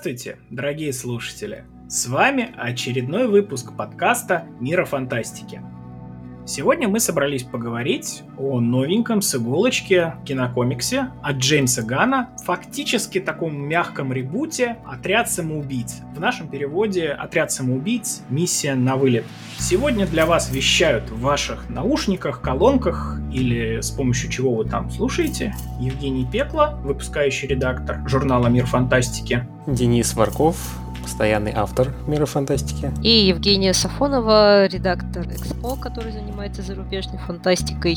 Здравствуйте, дорогие слушатели! С вами очередной выпуск подкаста «Мира фантастики». Сегодня мы собрались поговорить о новеньком с иголочки кинокомиксе от Джеймса Гана, фактически таком мягком ребуте «Отряд самоубийц». В нашем переводе «Отряд самоубийц. Миссия на вылет». Сегодня для вас вещают в ваших наушниках, колонках или с помощью чего вы там слушаете Евгений Пекло, выпускающий редактор журнала «Мир фантастики». Денис Варков, постоянный автор мира фантастики. И Евгения Сафонова, редактор Экспо, который занимается зарубежной фантастикой,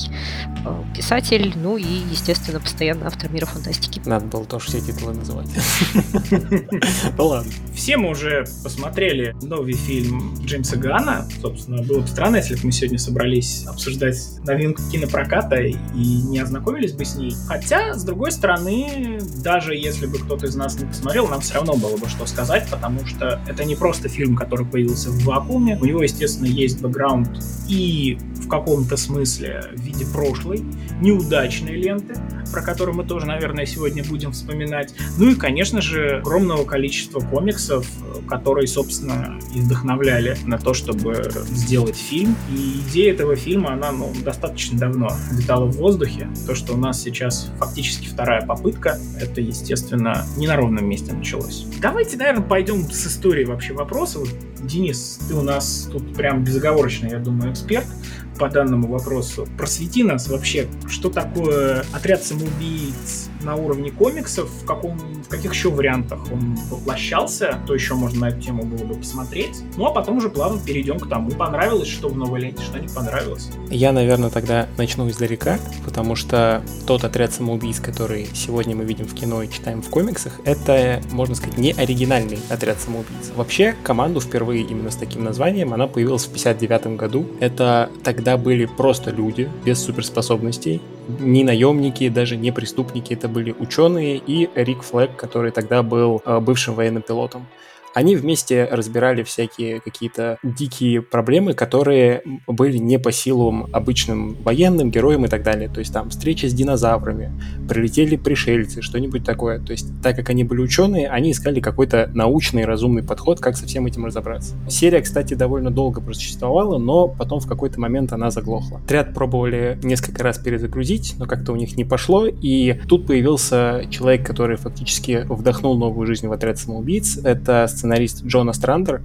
э, писатель, ну и, естественно, постоянный автор мира фантастики. Надо было тоже все титулы называть. Ну ладно. Все мы уже посмотрели новый фильм Джеймса Гана. Собственно, было бы странно, если бы мы сегодня собрались обсуждать новинку кинопроката и не ознакомились бы с ней. Хотя, с другой стороны, даже если бы кто-то из нас не посмотрел, нам все равно было бы что сказать, потому потому что это не просто фильм, который появился в вакууме. У него, естественно, есть бэкграунд и в каком-то смысле в виде прошлой, неудачной ленты, про которую мы тоже, наверное, сегодня будем вспоминать. Ну и, конечно же, огромного количества комиксов, которые, собственно, и вдохновляли на то, чтобы сделать фильм. И идея этого фильма, она ну, достаточно давно витала в воздухе. То, что у нас сейчас фактически вторая попытка, это, естественно, не на ровном месте началось. Давайте, наверное, пойдем с истории вообще вопроса. Денис, ты у нас тут прям безоговорочно, я думаю, эксперт по данному вопросу. Просвети нас вообще, что такое отряд самоубийц на уровне комиксов, в, каком, в каких еще вариантах он воплощался, то еще можно на эту тему было бы посмотреть. Ну а потом уже плавно перейдем к тому, понравилось, что в новой ленте, что не понравилось. Я, наверное, тогда начну издалека, потому что тот отряд самоубийц, который сегодня мы видим в кино и читаем в комиксах, это, можно сказать, не оригинальный отряд самоубийц. Вообще, команду впервые именно с таким названием, она появилась в 59 году. Это тогда были просто люди без суперспособностей, не наемники, даже не преступники, это были ученые и Рик Флэг, который тогда был э, бывшим военным пилотом. Они вместе разбирали всякие какие-то дикие проблемы, которые были не по силам обычным военным, героям и так далее. То есть там встреча с динозаврами, прилетели пришельцы, что-нибудь такое. То есть так как они были ученые, они искали какой-то научный разумный подход, как со всем этим разобраться. Серия, кстати, довольно долго просуществовала, но потом в какой-то момент она заглохла. Отряд пробовали несколько раз перезагрузить, но как-то у них не пошло, и тут появился человек, который фактически вдохнул новую жизнь в отряд самоубийц. Это сценарист Джона Страндер,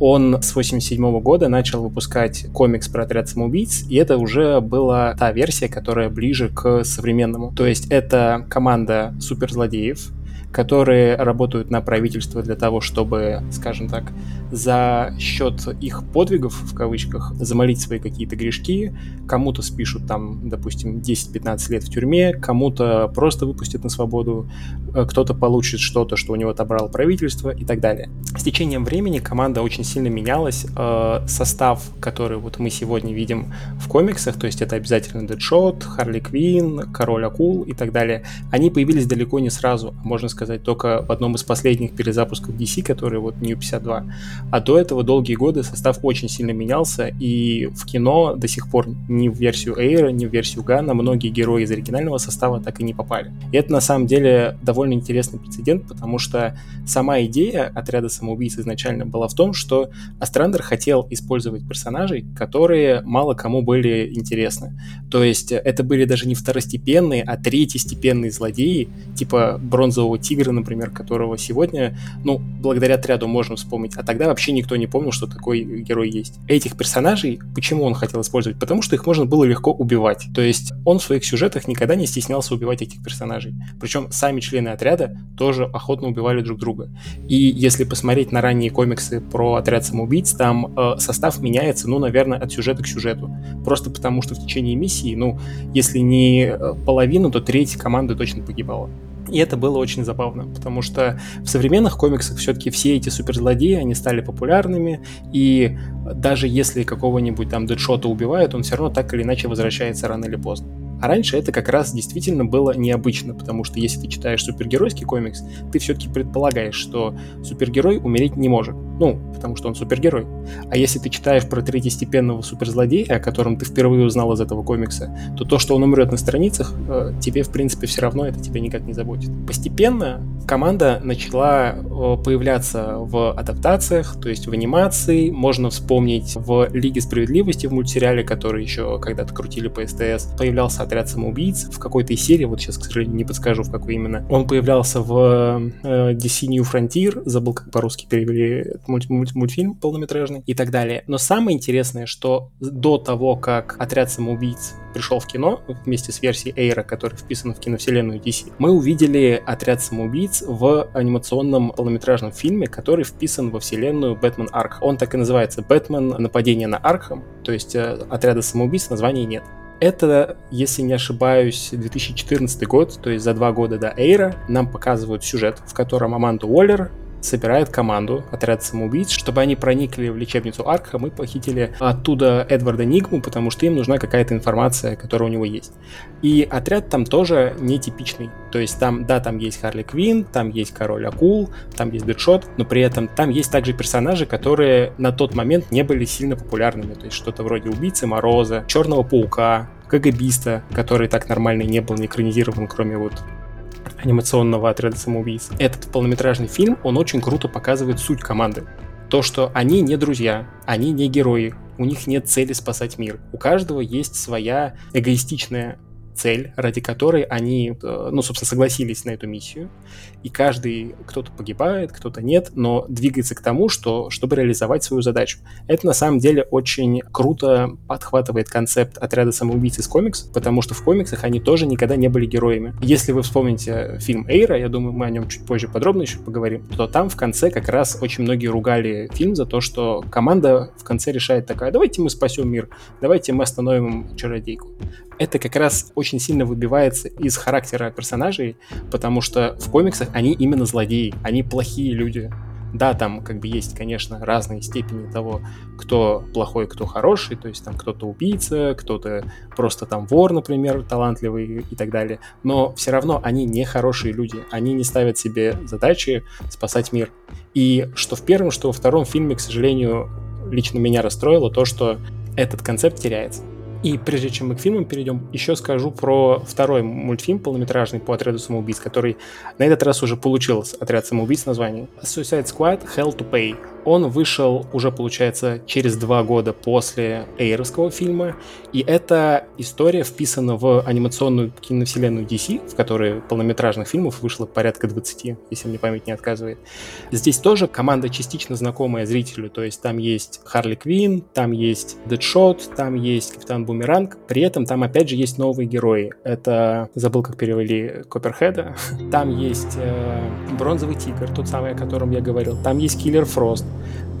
он с 87 года начал выпускать комикс про отряд самоубийц, и это уже была та версия, которая ближе к современному. То есть это команда суперзлодеев, которые работают на правительство для того, чтобы, скажем так, за счет их подвигов, в кавычках, замолить свои какие-то грешки, кому-то спишут там, допустим, 10-15 лет в тюрьме, кому-то просто выпустят на свободу, э, кто-то получит что-то, что у него отобрало правительство и так далее. С течением времени команда очень сильно менялась. Э, состав, который вот мы сегодня видим в комиксах, то есть это обязательно Дэдшот, Харли Квин, Король Акул и так далее, они появились далеко не сразу, можно сказать, только в одном из последних перезапусков DC, который вот New 52. А до этого долгие годы состав очень сильно менялся, и в кино до сих пор ни в версию Эйра, ни в версию Гана многие герои из оригинального состава так и не попали. И это на самом деле довольно интересный прецедент, потому что сама идея отряда самоубийц изначально была в том, что Астрандер хотел использовать персонажей, которые мало кому были интересны. То есть это были даже не второстепенные, а третьестепенные злодеи, типа Бронзового Тигра, например, которого сегодня, ну, благодаря отряду можно вспомнить, а тогда вообще никто не помнил, что такой герой есть. Этих персонажей, почему он хотел использовать? Потому что их можно было легко убивать. То есть он в своих сюжетах никогда не стеснялся убивать этих персонажей. Причем сами члены отряда тоже охотно убивали друг друга. И если посмотреть на ранние комиксы про отряд самоубийц, там э, состав меняется, ну, наверное, от сюжета к сюжету. Просто потому что в течение миссии, ну, если не э, половину, то треть команды точно погибала. И это было очень забавно, потому что в современных комиксах все-таки все эти суперзлодеи, они стали популярными, и даже если какого-нибудь там Дэдшота убивают, он все равно так или иначе возвращается рано или поздно. А раньше это как раз действительно было необычно, потому что если ты читаешь супергеройский комикс, ты все-таки предполагаешь, что супергерой умереть не может. Ну, потому что он супергерой. А если ты читаешь про третьестепенного суперзлодея, о котором ты впервые узнал из этого комикса, то то, что он умрет на страницах, э, тебе, в принципе, все равно это тебя никак не заботит. Постепенно команда начала э, появляться в адаптациях, то есть в анимации. Можно вспомнить в Лиге Справедливости в мультсериале, который еще когда-то крутили по СТС, появлялся отряд самоубийц в какой-то из серии, вот сейчас, к сожалению, не подскажу, в какой именно. Он появлялся в э, DC New Frontier, забыл, как по-русски перевели мульт мульт мультфильм полнометражный и так далее. Но самое интересное, что до того, как отряд самоубийц пришел в кино вместе с версией Эйра, которая вписана в киновселенную DC, мы увидели отряд самоубийц в анимационном полнометражном фильме, который вписан во вселенную Бэтмен Арк. Он так и называется Бэтмен Нападение на Арkham, то есть э, отряда самоубийц названия нет. Это, если не ошибаюсь, 2014 год, то есть за два года до Эйра, нам показывают сюжет, в котором Аманду Уоллер собирает команду, отряд самоубийц, чтобы они проникли в лечебницу Аркхам и похитили оттуда Эдварда Нигму, потому что им нужна какая-то информация, которая у него есть. И отряд там тоже нетипичный. То есть там, да, там есть Харли Квин, там есть Король Акул, там есть Дэдшот, но при этом там есть также персонажи, которые на тот момент не были сильно популярными. То есть что-то вроде Убийцы Мороза, Черного Паука, КГБиста, который так нормально не был не экранизирован, кроме вот анимационного отряда самоубийц. Этот полнометражный фильм, он очень круто показывает суть команды. То, что они не друзья, они не герои, у них нет цели спасать мир. У каждого есть своя эгоистичная цель, ради которой они, э, ну, собственно, согласились на эту миссию. И каждый, кто-то погибает, кто-то нет, но двигается к тому, что, чтобы реализовать свою задачу. Это на самом деле очень круто подхватывает концепт отряда самоубийц из комикс, потому что в комиксах они тоже никогда не были героями. Если вы вспомните фильм Эйра, я думаю, мы о нем чуть позже подробно еще поговорим, то там в конце как раз очень многие ругали фильм за то, что команда в конце решает такая, давайте мы спасем мир, давайте мы остановим чародейку это как раз очень сильно выбивается из характера персонажей, потому что в комиксах они именно злодеи, они плохие люди. Да, там как бы есть, конечно, разные степени того, кто плохой, кто хороший, то есть там кто-то убийца, кто-то просто там вор, например, талантливый и так далее, но все равно они не хорошие люди, они не ставят себе задачи спасать мир. И что в первом, что во втором фильме, к сожалению, лично меня расстроило то, что этот концепт теряется. И прежде чем мы к фильмам перейдем, еще скажу про второй мультфильм полнометражный по отряду самоубийц, который на этот раз уже получил отряд самоубийц название. Suicide Squad Hell to Pay. Он вышел уже, получается, через два года после Эйровского фильма, и эта история вписана в анимационную киновселенную DC, в которой полнометражных фильмов вышло порядка 20, если мне память не отказывает. Здесь тоже команда частично знакомая зрителю, то есть там есть Харли Квин, там есть Дэдшот, там есть Капитан Бумеранг, при этом там опять же есть новые герои. Это, забыл как перевели, Копперхеда, там есть э, Бронзовый Тигр, тот самый, о котором я говорил, там есть Киллер Фрост,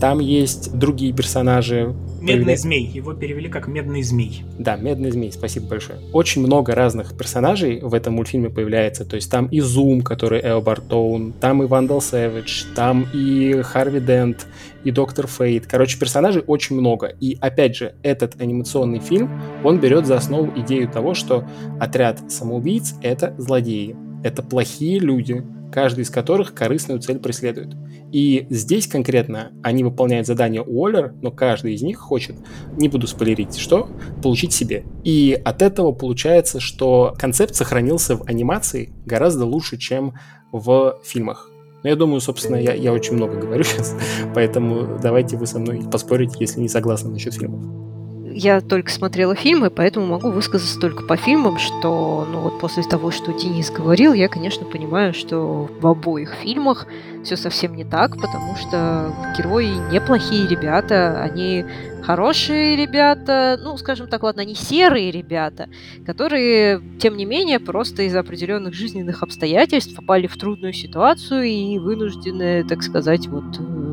там есть другие персонажи. Медный появля... змей. Его перевели как Медный змей. Да, Медный змей. Спасибо большое. Очень много разных персонажей в этом мультфильме появляется. То есть там и Зум, который Эо Бартоун, там и Вандал Сэвидж, там и Харви Дент, и Доктор Фейт. Короче, персонажей очень много. И опять же, этот анимационный фильм, он берет за основу идею того, что отряд самоубийц — это злодеи. Это плохие люди, каждый из которых корыстную цель преследует. И здесь конкретно они выполняют задание Уоллер, но каждый из них хочет, не буду спойлерить, что, получить себе. И от этого получается, что концепт сохранился в анимации гораздо лучше, чем в фильмах. Но я думаю, собственно, я, я очень много говорю сейчас, поэтому давайте вы со мной поспорите, если не согласны насчет фильмов я только смотрела фильмы, поэтому могу высказаться только по фильмам, что, ну вот после того, что Денис говорил, я, конечно, понимаю, что в обоих фильмах все совсем не так, потому что герои неплохие ребята, они хорошие ребята, ну, скажем так, ладно, они серые ребята, которые, тем не менее, просто из-за определенных жизненных обстоятельств попали в трудную ситуацию и вынуждены, так сказать, вот э,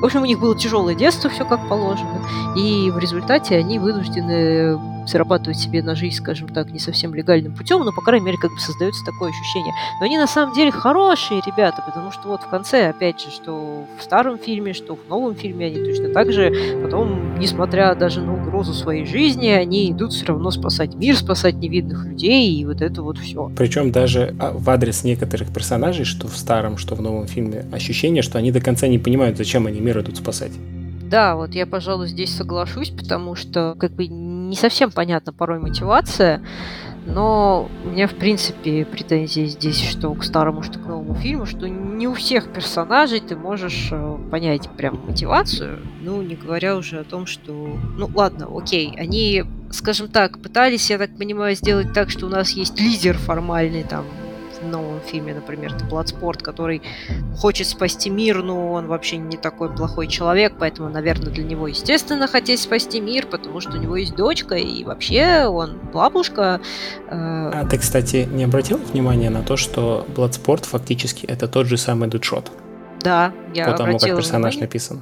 в общем, у них было тяжелое детство, все как положено. И в результате они вынуждены зарабатывать себе на жизнь, скажем так, не совсем легальным путем, но, по крайней мере, как бы создается такое ощущение. Но они на самом деле хорошие ребята, потому что вот в конце, опять же, что в старом фильме, что в новом фильме, они точно так же потом, несмотря даже на угрозу своей жизни, они идут все равно спасать мир, спасать невидных людей, и вот это вот все. Причем даже а, в адрес некоторых персонажей, что в старом, что в новом фильме, ощущение, что они до конца не понимают, зачем зачем они мир идут спасать. Да, вот я, пожалуй, здесь соглашусь, потому что как бы не совсем понятна порой мотивация, но у меня, в принципе, претензии здесь, что к старому, что к новому фильму, что не у всех персонажей ты можешь э, понять прям мотивацию. Ну, не говоря уже о том, что... Ну, ладно, окей, они, скажем так, пытались, я так понимаю, сделать так, что у нас есть лидер формальный, там, в новом фильме, например, это Bloodsport, который хочет спасти мир, но он вообще не такой плохой человек, поэтому, наверное, для него, естественно, хотеть спасти мир, потому что у него есть дочка, и вообще он бабушка. Э... А ты, кстати, не обратил внимания на то, что Bloodsport фактически это тот же самый Дэдшот? Да, я По тому, как персонаж внимание. написан.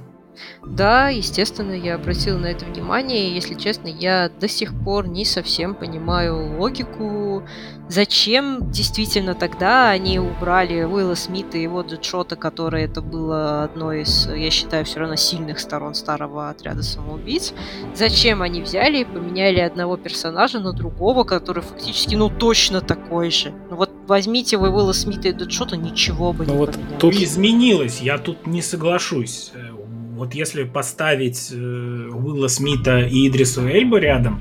Да, естественно, я обратила на это внимание, и, если честно, я до сих пор не совсем понимаю логику, зачем действительно тогда они убрали Уилла Смита и его Джетшота, которое это было одной из, я считаю, все равно сильных сторон старого отряда самоубийц. Зачем они взяли и поменяли одного персонажа на другого, который фактически, ну, точно такой же. Ну вот возьмите вы Уилла Смита и Дэдшота, ничего бы ну не вот поменялось. Тут изменилось, я тут не соглашусь. Вот если поставить э, Уилла Смита и Идрису Эльба рядом,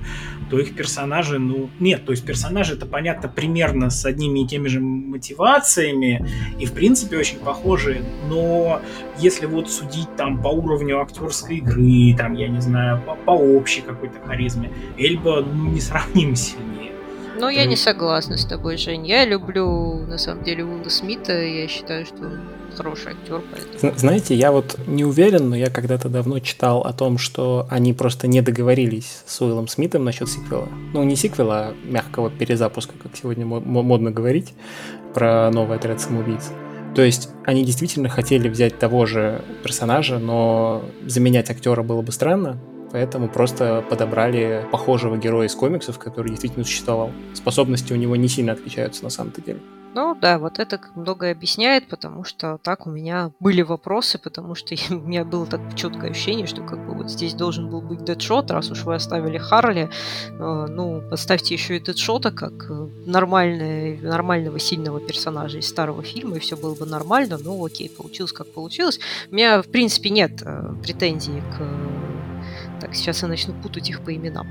то их персонажи, ну, нет, то есть персонажи это понятно примерно с одними и теми же мотивациями и в принципе очень похожие, но если вот судить там по уровню актерской игры, там, я не знаю, по, по общей какой-то харизме, Эльба ну, несравнимо сильнее. Ну, я не согласна с тобой, Жень. Я люблю, на самом деле, Уилла Смита. Я считаю, что он хороший актер. Знаете, я вот не уверен, но я когда-то давно читал о том, что они просто не договорились с Уиллом Смитом насчет сиквела. Ну, не сиквела, а мягкого перезапуска, как сегодня модно говорить, про новый отряд самоубийц. То есть они действительно хотели взять того же персонажа, но заменять актера было бы странно, поэтому просто подобрали похожего героя из комиксов, который действительно существовал. Способности у него не сильно отличаются на самом-то деле. Ну да, вот это многое объясняет, потому что так у меня были вопросы, потому что у меня было так четкое ощущение, что как бы вот здесь должен был быть дедшот, раз уж вы оставили Харли, э, ну, поставьте еще и дедшота как э, нормальный, нормального сильного персонажа из старого фильма, и все было бы нормально, ну окей, получилось как получилось. У меня, в принципе, нет э, претензий к так, сейчас я начну путать их по именам.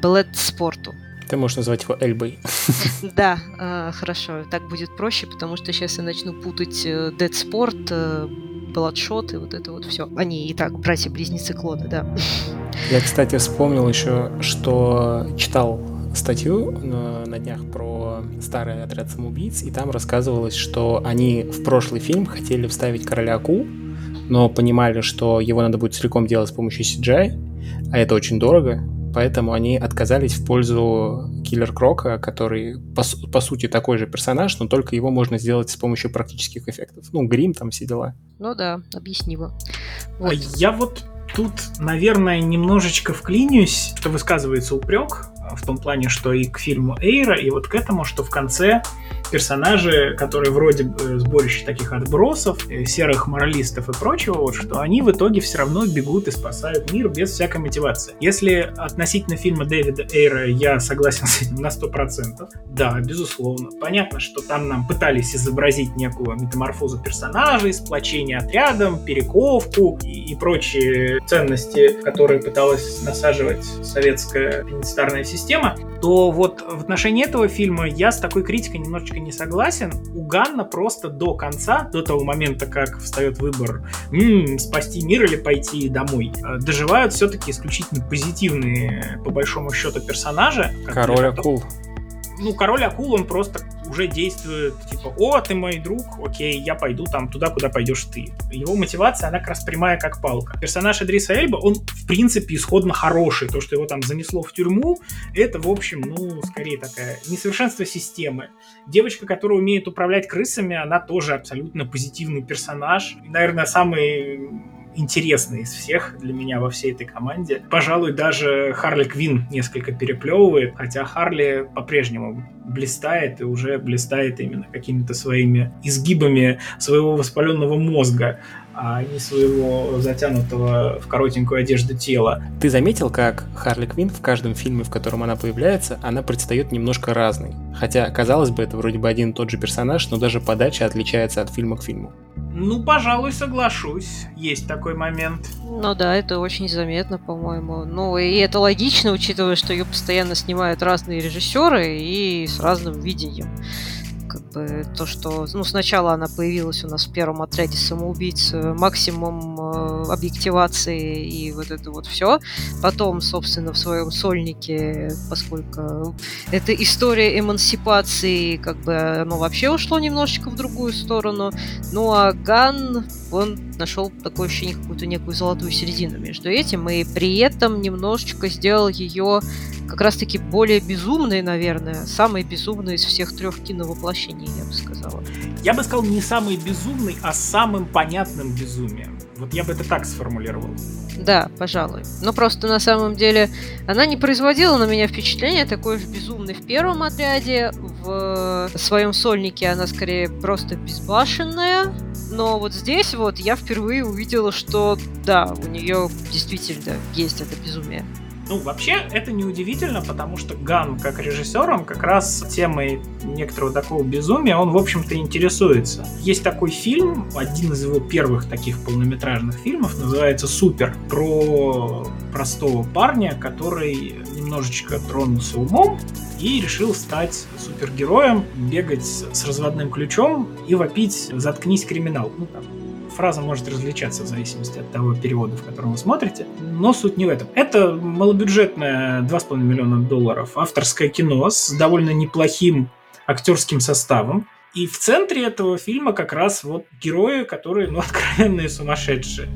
Блэдспорту. Ты можешь назвать его Эльбой. Да, э, хорошо, так будет проще, потому что сейчас я начну путать э, Dead Sport, э, Bloodshot и вот это вот все. Они и так братья-близнецы Клода, да. Я, кстати, вспомнил еще, что читал статью на, на днях про старый отряд самоубийц, и там рассказывалось, что они в прошлый фильм хотели вставить короля акул, но понимали, что его надо будет целиком делать с помощью CGI, а это очень дорого, поэтому они отказались в пользу Киллер Крока, который по, по сути такой же персонаж, но только его можно сделать с помощью практических эффектов. Ну, грим там все дела. Ну да, объяснимо. Вот. А я вот тут, наверное, немножечко вклинюсь, что высказывается упрек в том плане, что и к фильму Эйра, и вот к этому, что в конце персонажи, которые вроде бы сборище таких отбросов, э, серых моралистов и прочего, вот, что они в итоге все равно бегут и спасают мир без всякой мотивации. Если относительно фильма Дэвида Эйра я согласен с этим на 100%, да, безусловно. Понятно, что там нам пытались изобразить некую метаморфозу персонажей, сплочение отрядом, перековку и, и прочие ценности, которые пыталась насаживать советская пенитенциарная система, то вот в отношении этого фильма я с такой критикой немножечко не согласен. У Ганна просто до конца, до того момента, как встает выбор м-м, спасти мир или пойти домой, э, доживают все-таки исключительно позитивные, по большому счету, персонажи. Король акул. Ну, король акул, он просто уже действует, типа, о, ты мой друг, окей, я пойду там туда, куда пойдешь ты. Его мотивация, она как раз прямая, как палка. Персонаж Эдриса Эльба, он, в принципе, исходно хороший. То, что его там занесло в тюрьму, это, в общем, ну, скорее такая несовершенство системы. Девочка, которая умеет управлять крысами, она тоже абсолютно позитивный персонаж. Наверное, самый интересный из всех для меня во всей этой команде. Пожалуй, даже Харли Квин несколько переплевывает, хотя Харли по-прежнему блистает и уже блистает именно какими-то своими изгибами своего воспаленного мозга, а не своего затянутого в коротенькую одежду тела. Ты заметил, как Харли Квинн в каждом фильме, в котором она появляется, она предстает немножко разной. Хотя, казалось бы, это вроде бы один и тот же персонаж, но даже подача отличается от фильма к фильму. Ну, пожалуй, соглашусь. Есть такой момент. Ну да, это очень заметно, по-моему. Ну, и это логично, учитывая, что ее постоянно снимают разные режиссеры и с разным видением как бы то, что ну, сначала она появилась у нас в первом отряде самоубийц, э, максимум э, объективации и вот это вот все. Потом, собственно, в своем сольнике, поскольку это история эмансипации, как бы оно вообще ушло немножечко в другую сторону. Ну а Ган, он нашел такое ощущение, какую-то некую золотую середину между этим, и при этом немножечко сделал ее как раз-таки более безумные, наверное, самые безумные из всех трех киновоплощений, я бы сказала. Я бы сказал не самый безумный, а самым понятным безумием. Вот я бы это так сформулировал. Да, пожалуй. Но просто на самом деле она не производила на меня впечатление такой же безумной в первом отряде. В своем сольнике она скорее просто безбашенная. Но вот здесь вот я впервые увидела, что да, у нее действительно есть это безумие. Ну, вообще, это неудивительно, потому что Ган, как режиссером, как раз темой некоторого такого безумия, он, в общем-то, интересуется. Есть такой фильм, один из его первых таких полнометражных фильмов, называется «Супер», про простого парня, который немножечко тронулся умом и решил стать супергероем, бегать с разводным ключом и вопить «Заткнись, криминал». Ну, там, фраза может различаться в зависимости от того перевода, в котором вы смотрите. Но суть не в этом. Это малобюджетное 2,5 миллиона долларов авторское кино с довольно неплохим актерским составом. И в центре этого фильма как раз вот герои, которые, ну, откровенные сумасшедшие.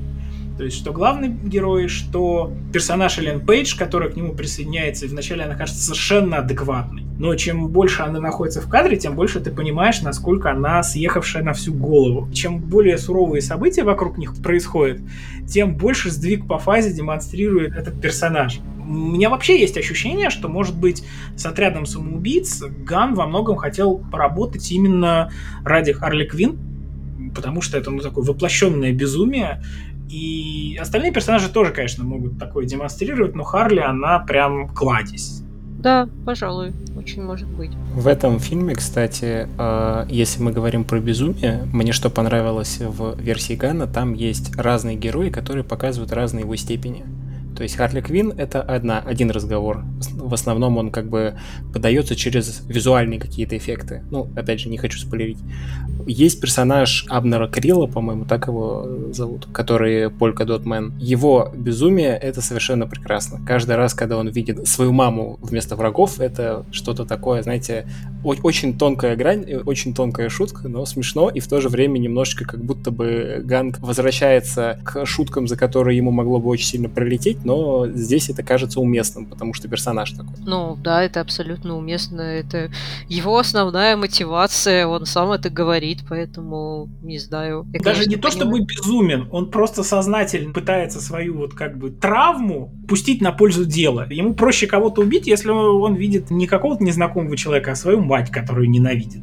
То есть, что главный герой, что персонаж Элен Пейдж, которая к нему присоединяется, и вначале она кажется совершенно адекватной. Но чем больше она находится в кадре, тем больше ты понимаешь, насколько она съехавшая на всю голову. Чем более суровые события вокруг них происходят, тем больше сдвиг по фазе демонстрирует этот персонаж. У меня вообще есть ощущение, что, может быть, с отрядом самоубийц Ган во многом хотел поработать именно ради Харли Квин, потому что это ну, такое воплощенное безумие, и остальные персонажи тоже, конечно, могут такое демонстрировать, но Харли, она прям кладезь. Да, пожалуй, очень может быть. В этом фильме, кстати, э, если мы говорим про безумие, мне что понравилось в версии Гана, там есть разные герои, которые показывают разные его степени. То есть Харли Квин это одна, один разговор. В основном он как бы подается через визуальные какие-то эффекты. Ну, опять же, не хочу спойлерить. Есть персонаж Абнера Крилла, по-моему, так его зовут, который Полька Дотмен. Его безумие — это совершенно прекрасно. Каждый раз, когда он видит свою маму вместо врагов, это что-то такое, знаете, очень тонкая грань, э, очень тонкая шутка, но смешно, и в то же время немножечко как будто бы Ганг возвращается к шуткам, за которые ему могло бы очень сильно пролететь, но здесь это кажется уместным, потому что персонаж такой. Ну да, это абсолютно уместно. Это его основная мотивация, он сам это говорит, поэтому не знаю. Я, Даже не то, чтобы безумен, он просто сознательно пытается свою вот как бы травму пустить на пользу дела. Ему проще кого-то убить, если он видит не какого-то незнакомого человека, а свою мать, которую ненавидит,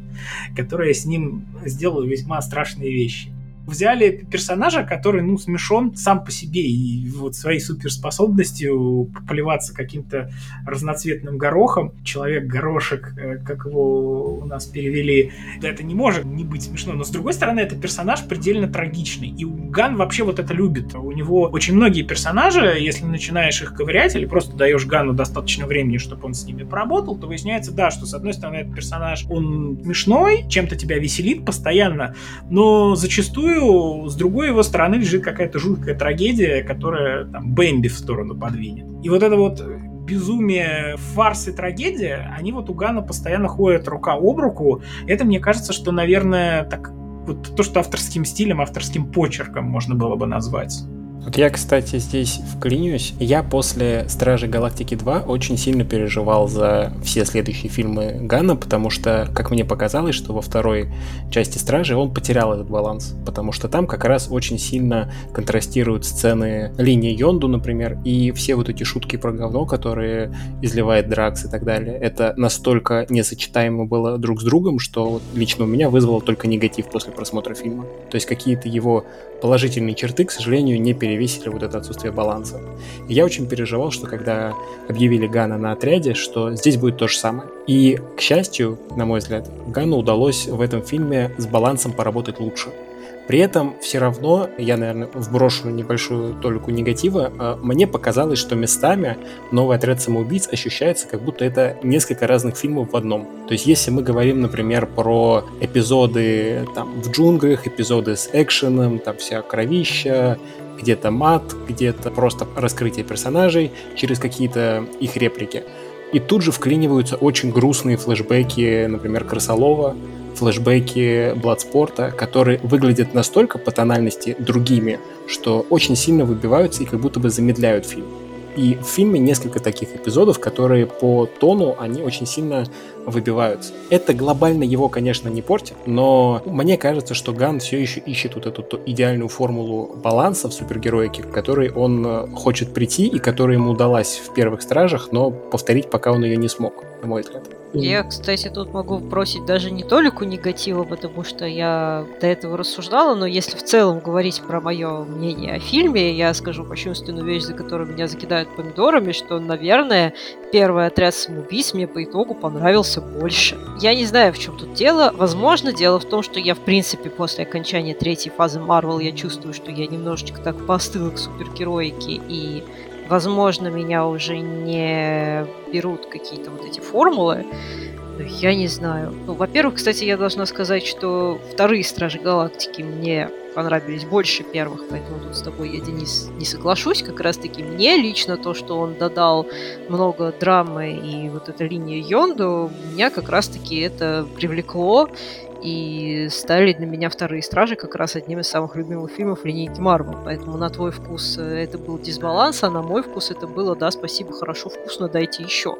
которая с ним сделала весьма страшные вещи взяли персонажа, который, ну, смешон сам по себе и вот своей суперспособностью поливаться каким-то разноцветным горохом. Человек-горошек, э, как его у нас перевели, это не может не быть смешно. Но, с другой стороны, это персонаж предельно трагичный. И Ган вообще вот это любит. У него очень многие персонажи, если начинаешь их ковырять или просто даешь Гану достаточно времени, чтобы он с ними поработал, то выясняется, да, что, с одной стороны, этот персонаж, он смешной, чем-то тебя веселит постоянно, но зачастую зачастую с другой его стороны лежит какая-то жуткая трагедия, которая там Бэмби в сторону подвинет. И вот это вот безумие, фарс и трагедия, они вот у Гана постоянно ходят рука об руку. Это, мне кажется, что, наверное, так вот то, что авторским стилем, авторским почерком можно было бы назвать. Вот я, кстати, здесь вклинюсь. Я после Стражи Галактики 2 очень сильно переживал за все следующие фильмы Гана, потому что, как мне показалось, что во второй части Стражи он потерял этот баланс, потому что там как раз очень сильно контрастируют сцены линии Йонду, например, и все вот эти шутки про говно, которые изливает Дракс и так далее. Это настолько несочетаемо было друг с другом, что лично у меня вызвало только негатив после просмотра фильма. То есть какие-то его положительные черты, к сожалению, не перевесили вот это отсутствие баланса. И я очень переживал, что когда объявили Гана на отряде, что здесь будет то же самое. И, к счастью, на мой взгляд, Гану удалось в этом фильме с балансом поработать лучше. При этом все равно, я, наверное, вброшу небольшую толику негатива, а, мне показалось, что местами новый отряд самоубийц ощущается, как будто это несколько разных фильмов в одном. То есть, если мы говорим, например, про эпизоды там, в джунглях, эпизоды с экшеном, там вся кровища, где-то мат, где-то просто раскрытие персонажей через какие-то их реплики. И тут же вклиниваются очень грустные флешбеки, например, Красолова, флешбеки Бладспорта, которые выглядят настолько по тональности другими, что очень сильно выбиваются и как будто бы замедляют фильм. И в фильме несколько таких эпизодов, которые по тону, они очень сильно выбиваются. Это глобально его, конечно, не портит, но мне кажется, что Ган все еще ищет вот эту идеальную формулу баланса в супергероике, к которой он э, хочет прийти и которая ему удалась в первых Стражах, но повторить пока он ее не смог, на мой взгляд. Я, кстати, тут могу бросить даже не толику негатива, потому что я до этого рассуждала, но если в целом говорить про мое мнение о фильме, я скажу кощунственную вещь, за которую меня закидают помидорами, что, наверное, первый отряд самоубийц мне по итогу понравился больше. Я не знаю, в чем тут дело. Возможно, дело в том, что я, в принципе, после окончания третьей фазы Марвел, я чувствую, что я немножечко так постыла к супергероике и возможно, меня уже не берут какие-то вот эти формулы. Я не знаю. Ну, во-первых, кстати, я должна сказать, что вторые Стражи Галактики мне понравились больше первых, поэтому тут с тобой я, Денис, не соглашусь. Как раз-таки мне лично то, что он додал много драмы и вот эта линия Йонду, меня как раз-таки это привлекло и стали для меня «Вторые стражи» как раз одним из самых любимых фильмов линейки Марвел. Поэтому на твой вкус э, это был дисбаланс, а на мой вкус это было «Да, спасибо, хорошо, вкусно, дайте еще».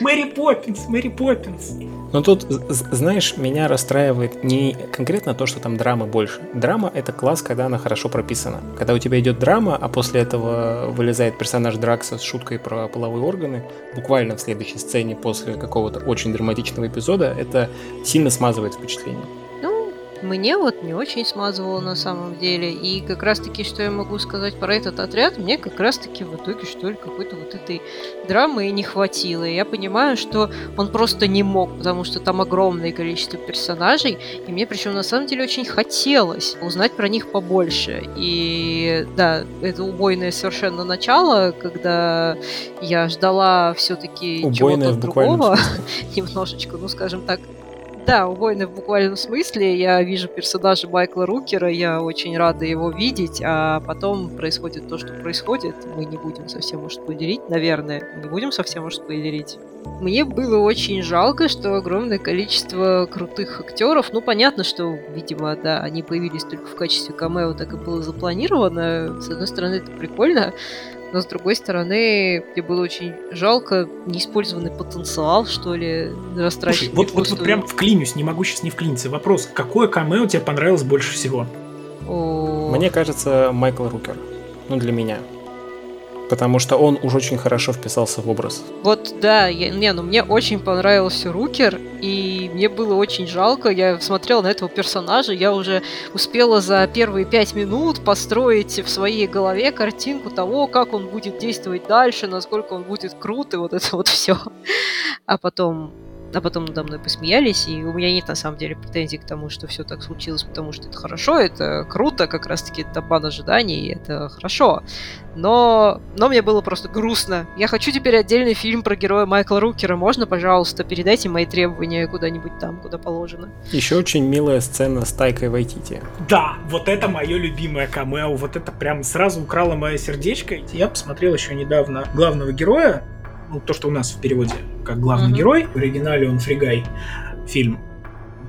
Мэри Поппинс, Мэри Поппинс. Но тут, знаешь, меня расстраивает не конкретно то, что там драмы больше. Драма — это класс, когда она хорошо прописана. Когда у тебя идет драма, а после этого вылезает персонаж Дракса с шуткой про половые органы, буквально в следующей сцене после какого-то очень драматичного эпизода, это сильно смазывает впечатление. Мне вот не очень смазывало на самом деле. И как раз-таки, что я могу сказать про этот отряд, мне как раз-таки в итоге, что ли, какой-то вот этой драмы и не хватило. И я понимаю, что он просто не мог, потому что там огромное количество персонажей, и мне причем на самом деле очень хотелось узнать про них побольше. И да, это убойное совершенно начало, когда я ждала все-таки чего-то другого, немножечко, ну скажем так, да, убойный в буквальном смысле. Я вижу персонажа Майкла Рукера, я очень рада его видеть, а потом происходит то, что происходит. Мы не будем совсем уж спойлерить, наверное, не будем совсем уж спойлерить. Мне было очень жалко, что огромное количество крутых актеров, ну, понятно, что, видимо, да, они появились только в качестве камео, так и было запланировано. С одной стороны, это прикольно, но с другой стороны, мне было очень жалко неиспользованный потенциал, что ли, растраченный. Вот, вот, вот прям вклинюсь, не могу сейчас не вклиниться. Вопрос, какое камео тебе понравилось больше всего? О... Мне кажется, Майкл Рукер. Ну, для меня потому что он уж очень хорошо вписался в образ. Вот, да, я, не, ну мне очень понравился Рукер, и мне было очень жалко, я смотрела на этого персонажа, я уже успела за первые пять минут построить в своей голове картинку того, как он будет действовать дальше, насколько он будет крут, и вот это вот все. А потом а потом надо мной посмеялись, и у меня нет на самом деле претензий к тому, что все так случилось, потому что это хорошо, это круто, как раз-таки это бан ожиданий, это хорошо. Но, но мне было просто грустно. Я хочу теперь отдельный фильм про героя Майкла Рукера. Можно, пожалуйста, передайте мои требования куда-нибудь там, куда положено. Еще очень милая сцена с Тайкой Вайтити. Да, вот это мое любимое камео. Вот это прям сразу украло мое сердечко. Я посмотрел еще недавно главного героя, ну, то, что у нас в переводе как главный mm-hmm. герой, в оригинале он Фригай, фильм.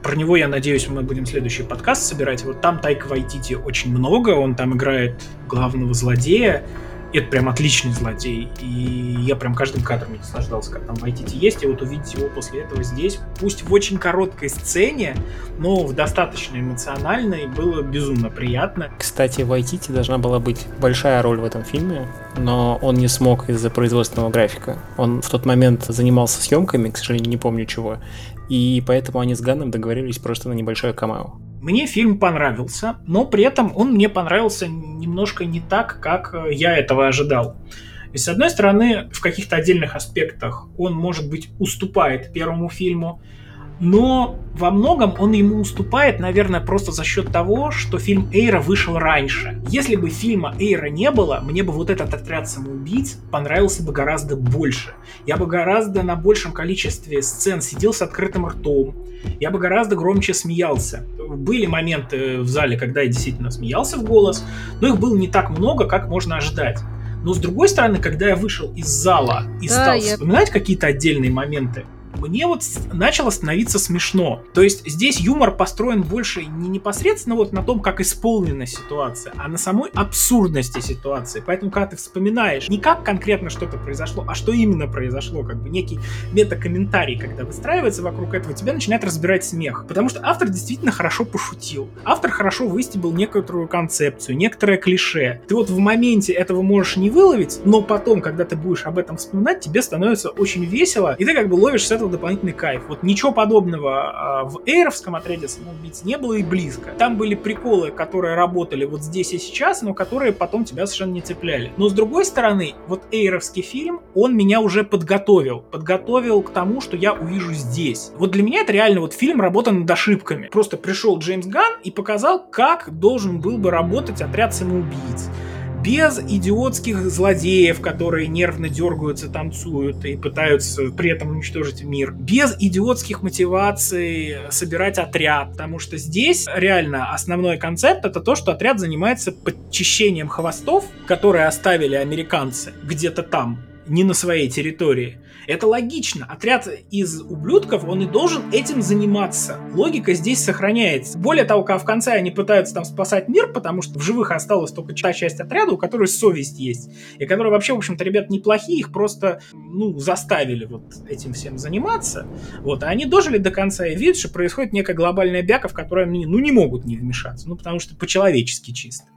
Про него, я надеюсь, мы будем следующий подкаст собирать. Вот там Тайка Вайтити очень много, он там играет главного злодея, это прям отличный злодей. И я прям каждым кадром наслаждался, как там в ITT есть. И вот увидеть его после этого здесь, пусть в очень короткой сцене, но в достаточно эмоциональной, было безумно приятно. Кстати, в ITT должна была быть большая роль в этом фильме, но он не смог из-за производственного графика. Он в тот момент занимался съемками, к сожалению, не помню чего, и поэтому они с Ганном договорились просто на небольшое камео. Мне фильм понравился, но при этом он мне понравился немножко не так, как э, я этого ожидал. И с одной стороны, в каких-то отдельных аспектах он, может быть, уступает первому фильму, но во многом он ему уступает, наверное, просто за счет того, что фильм Эйра вышел раньше. Если бы фильма Эйра не было, мне бы вот этот отряд самоубийц понравился бы гораздо больше. Я бы гораздо на большем количестве сцен сидел с открытым ртом, я бы гораздо громче смеялся. Были моменты в зале, когда я действительно смеялся в голос, но их было не так много, как можно ожидать. Но с другой стороны, когда я вышел из зала и да, стал я... вспоминать какие-то отдельные моменты, мне вот начало становиться смешно. То есть здесь юмор построен больше не непосредственно вот на том, как исполнена ситуация, а на самой абсурдности ситуации. Поэтому, когда ты вспоминаешь не как конкретно что-то произошло, а что именно произошло, как бы некий метакомментарий, когда выстраивается вокруг этого, тебя начинает разбирать смех. Потому что автор действительно хорошо пошутил. Автор хорошо выстебал некоторую концепцию, некоторое клише. Ты вот в моменте этого можешь не выловить, но потом, когда ты будешь об этом вспоминать, тебе становится очень весело, и ты как бы ловишь с этого дополнительный кайф. Вот ничего подобного а, в эйровском отряде самоубийц не было и близко. Там были приколы, которые работали вот здесь и сейчас, но которые потом тебя совершенно не цепляли. Но с другой стороны, вот эйровский фильм, он меня уже подготовил. Подготовил к тому, что я увижу здесь. Вот для меня это реально вот фильм работа над ошибками. Просто пришел Джеймс Ган и показал, как должен был бы работать отряд самоубийц без идиотских злодеев, которые нервно дергаются, танцуют и пытаются при этом уничтожить мир, без идиотских мотиваций собирать отряд, потому что здесь реально основной концепт это то, что отряд занимается подчищением хвостов, которые оставили американцы где-то там, не на своей территории. Это логично. Отряд из ублюдков, он и должен этим заниматься. Логика здесь сохраняется. Более того, когда в конце они пытаются там спасать мир, потому что в живых осталась только та часть отряда, у которой совесть есть. И которые вообще, в общем-то, ребят неплохие, их просто, ну, заставили вот этим всем заниматься. Вот, а они дожили до конца и видят, что происходит некая глобальная бяка, в которой они, ну, не могут не вмешаться. Ну, потому что по-человечески чисто.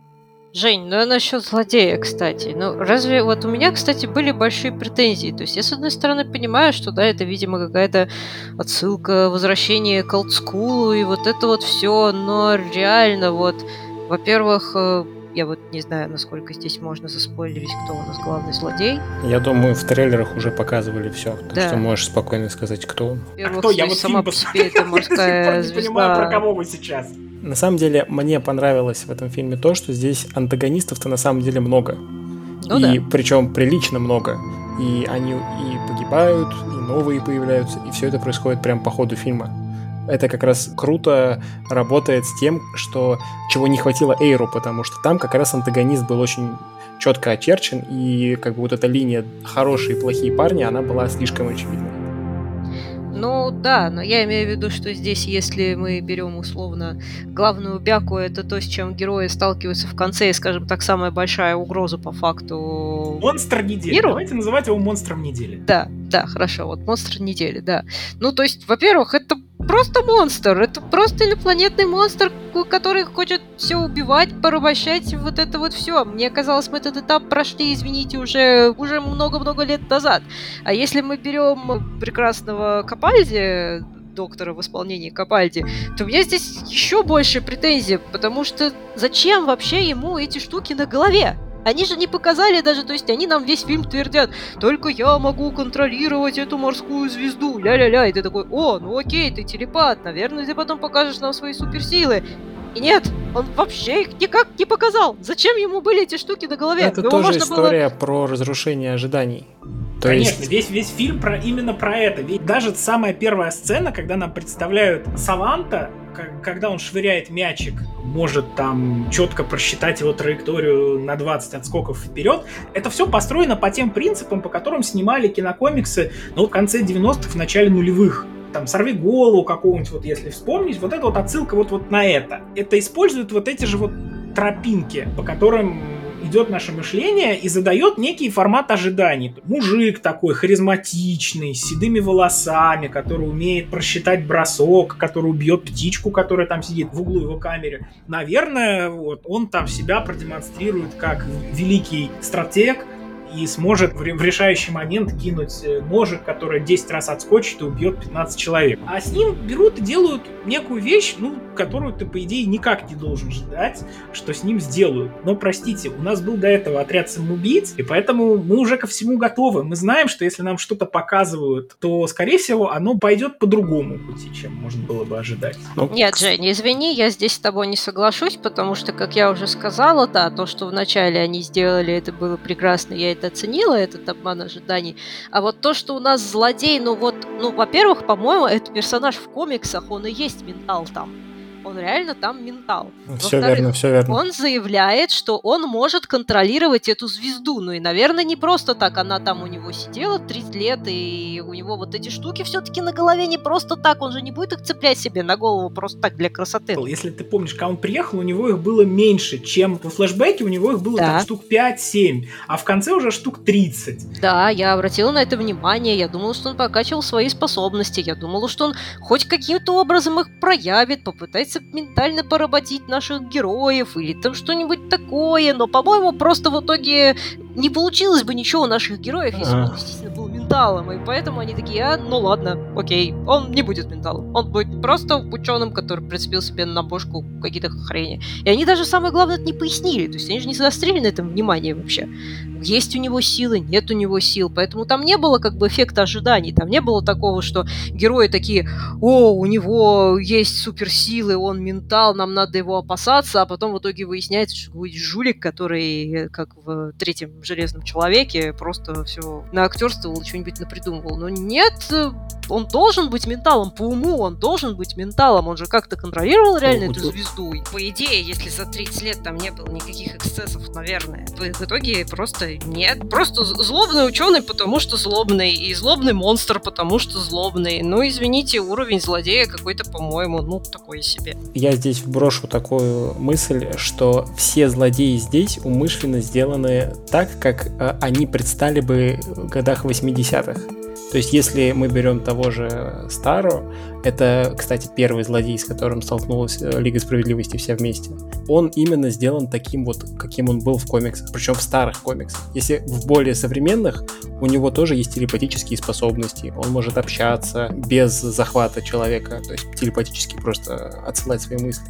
Жень, ну а насчет злодея, кстати. Ну, разве вот у меня, кстати, были большие претензии. То есть я, с одной стороны, понимаю, что, да, это, видимо, какая-то отсылка, возвращение к олдскулу и вот это вот все, но реально вот, во-первых, э, я вот не знаю, насколько здесь можно заспойлерить, кто у нас главный злодей. Я думаю, в трейлерах уже показывали все, так да. что можешь спокойно сказать, кто он. А кто? Я вот сама по себе это морская звезда. Не понимаю, про кого вы сейчас. На самом деле, мне понравилось в этом фильме то, что здесь антагонистов-то на самом деле много. Ну, и да. причем прилично много. И они и погибают, и новые появляются, и все это происходит прямо по ходу фильма. Это как раз круто работает с тем, что чего не хватило Эйру, потому что там как раз антагонист был очень четко очерчен, и как бы вот эта линия хорошие и плохие парни, она была слишком очевидной. Ну да, но я имею в виду, что здесь, если мы берем условно главную бяку, это то, с чем герои сталкиваются в конце, и, скажем так, самая большая угроза по факту... Монстр недели. Миру. Давайте называть его монстром недели. Да, да, хорошо, вот монстр недели, да. Ну, то есть, во-первых, это просто монстр. Это просто инопланетный монстр, который хочет все убивать, порабощать, вот это вот все. Мне казалось, мы этот этап прошли, извините, уже уже много-много лет назад. А если мы берем прекрасного Капальди, доктора в исполнении Капальди, то у меня здесь еще больше претензий, потому что зачем вообще ему эти штуки на голове? Они же не показали даже, то есть они нам весь фильм твердят, только я могу контролировать эту морскую звезду, ля-ля-ля, и ты такой, о, ну окей, ты телепат, наверное, ты потом покажешь нам свои суперсилы. И нет, он вообще их никак не показал. Зачем ему были эти штуки на голове? Это Его тоже история было... про разрушение ожиданий. То Конечно, есть... весь, весь фильм про, именно про это. Ведь даже самая первая сцена, когда нам представляют Саванта, когда он швыряет мячик, может там четко просчитать его траекторию на 20 отскоков вперед. Это все построено по тем принципам, по которым снимали кинокомиксы ну, в конце 90-х, в начале нулевых. там «Сорви голову» какого-нибудь, вот если вспомнить, вот это вот отсылка вот, вот на это. Это используют вот эти же вот тропинки, по которым идет наше мышление и задает некий формат ожиданий. Мужик такой харизматичный, с седыми волосами, который умеет просчитать бросок, который убьет птичку, которая там сидит в углу его камеры. Наверное, вот он там себя продемонстрирует как великий стратег, и сможет в решающий момент кинуть э, ножик, который 10 раз отскочит и убьет 15 человек. А с ним берут и делают некую вещь, ну, которую ты, по идее, никак не должен ждать, что с ним сделают. Но, простите, у нас был до этого отряд самоубийц, и поэтому мы уже ко всему готовы. Мы знаем, что если нам что-то показывают, то, скорее всего, оно пойдет по другому пути, чем можно было бы ожидать. Ну, Нет, Жень, извини, я здесь с тобой не соглашусь, потому что, как я уже сказала, да, то, что вначале они сделали, это было прекрасно, я это оценила, этот обман ожиданий. А вот то, что у нас злодей, ну вот, ну, во-первых, по-моему, этот персонаж в комиксах, он и есть ментал там он реально там ментал. Все верно, все верно. Он заявляет, что он может контролировать эту звезду. Ну и, наверное, не просто так. Она там у него сидела 30 лет, и у него вот эти штуки все-таки на голове не просто так. Он же не будет их цеплять себе на голову просто так для красоты. Если ты помнишь, когда он приехал, у него их было меньше, чем во флешбеке у него их было да. там штук 5-7, а в конце уже штук 30. Да, я обратила на это внимание. Я думала, что он покачивал свои способности. Я думала, что он хоть каким-то образом их проявит, попытается пытается ментально поработить наших героев или там что-нибудь такое, но, по-моему, просто в итоге не получилось бы ничего у наших героев, если бы он действительно был менталом, и поэтому они такие, а, ну ладно, окей, он не будет менталом, он будет просто ученым, который прицепил себе на бошку какие-то хрени. И они даже самое главное это не пояснили, то есть они же не заострили на этом внимание вообще. Есть у него силы, нет у него сил, поэтому там не было как бы эффекта ожиданий, там не было такого, что герои такие, о, у него есть суперсилы, он ментал, нам надо его опасаться, а потом в итоге выясняется, что будет жулик, который, как в третьем Железном Человеке просто все наактерствовал, что-нибудь напридумывал. Но нет, он должен быть менталом, по уму он должен быть менталом, он же как-то контролировал реально эту звезду. И, по идее, если за 30 лет там не было никаких эксцессов, наверное, в, в итоге просто нет. Просто злобный ученый, потому что злобный, и злобный монстр, потому что злобный. Ну, извините, уровень злодея какой-то, по-моему, ну, такой себе. Я здесь вброшу такую мысль, что все злодеи здесь умышленно сделаны так, как э, они предстали бы в годах 80-х. То есть, если мы берем того же Старо, это, кстати, первый злодей, с которым столкнулась э, Лига Справедливости все вместе. Он именно сделан таким вот, каким он был в комиксах, причем в старых комиксах. Если в более современных, у него тоже есть телепатические способности. Он может общаться без захвата человека, то есть телепатически просто отсылать свои мысли.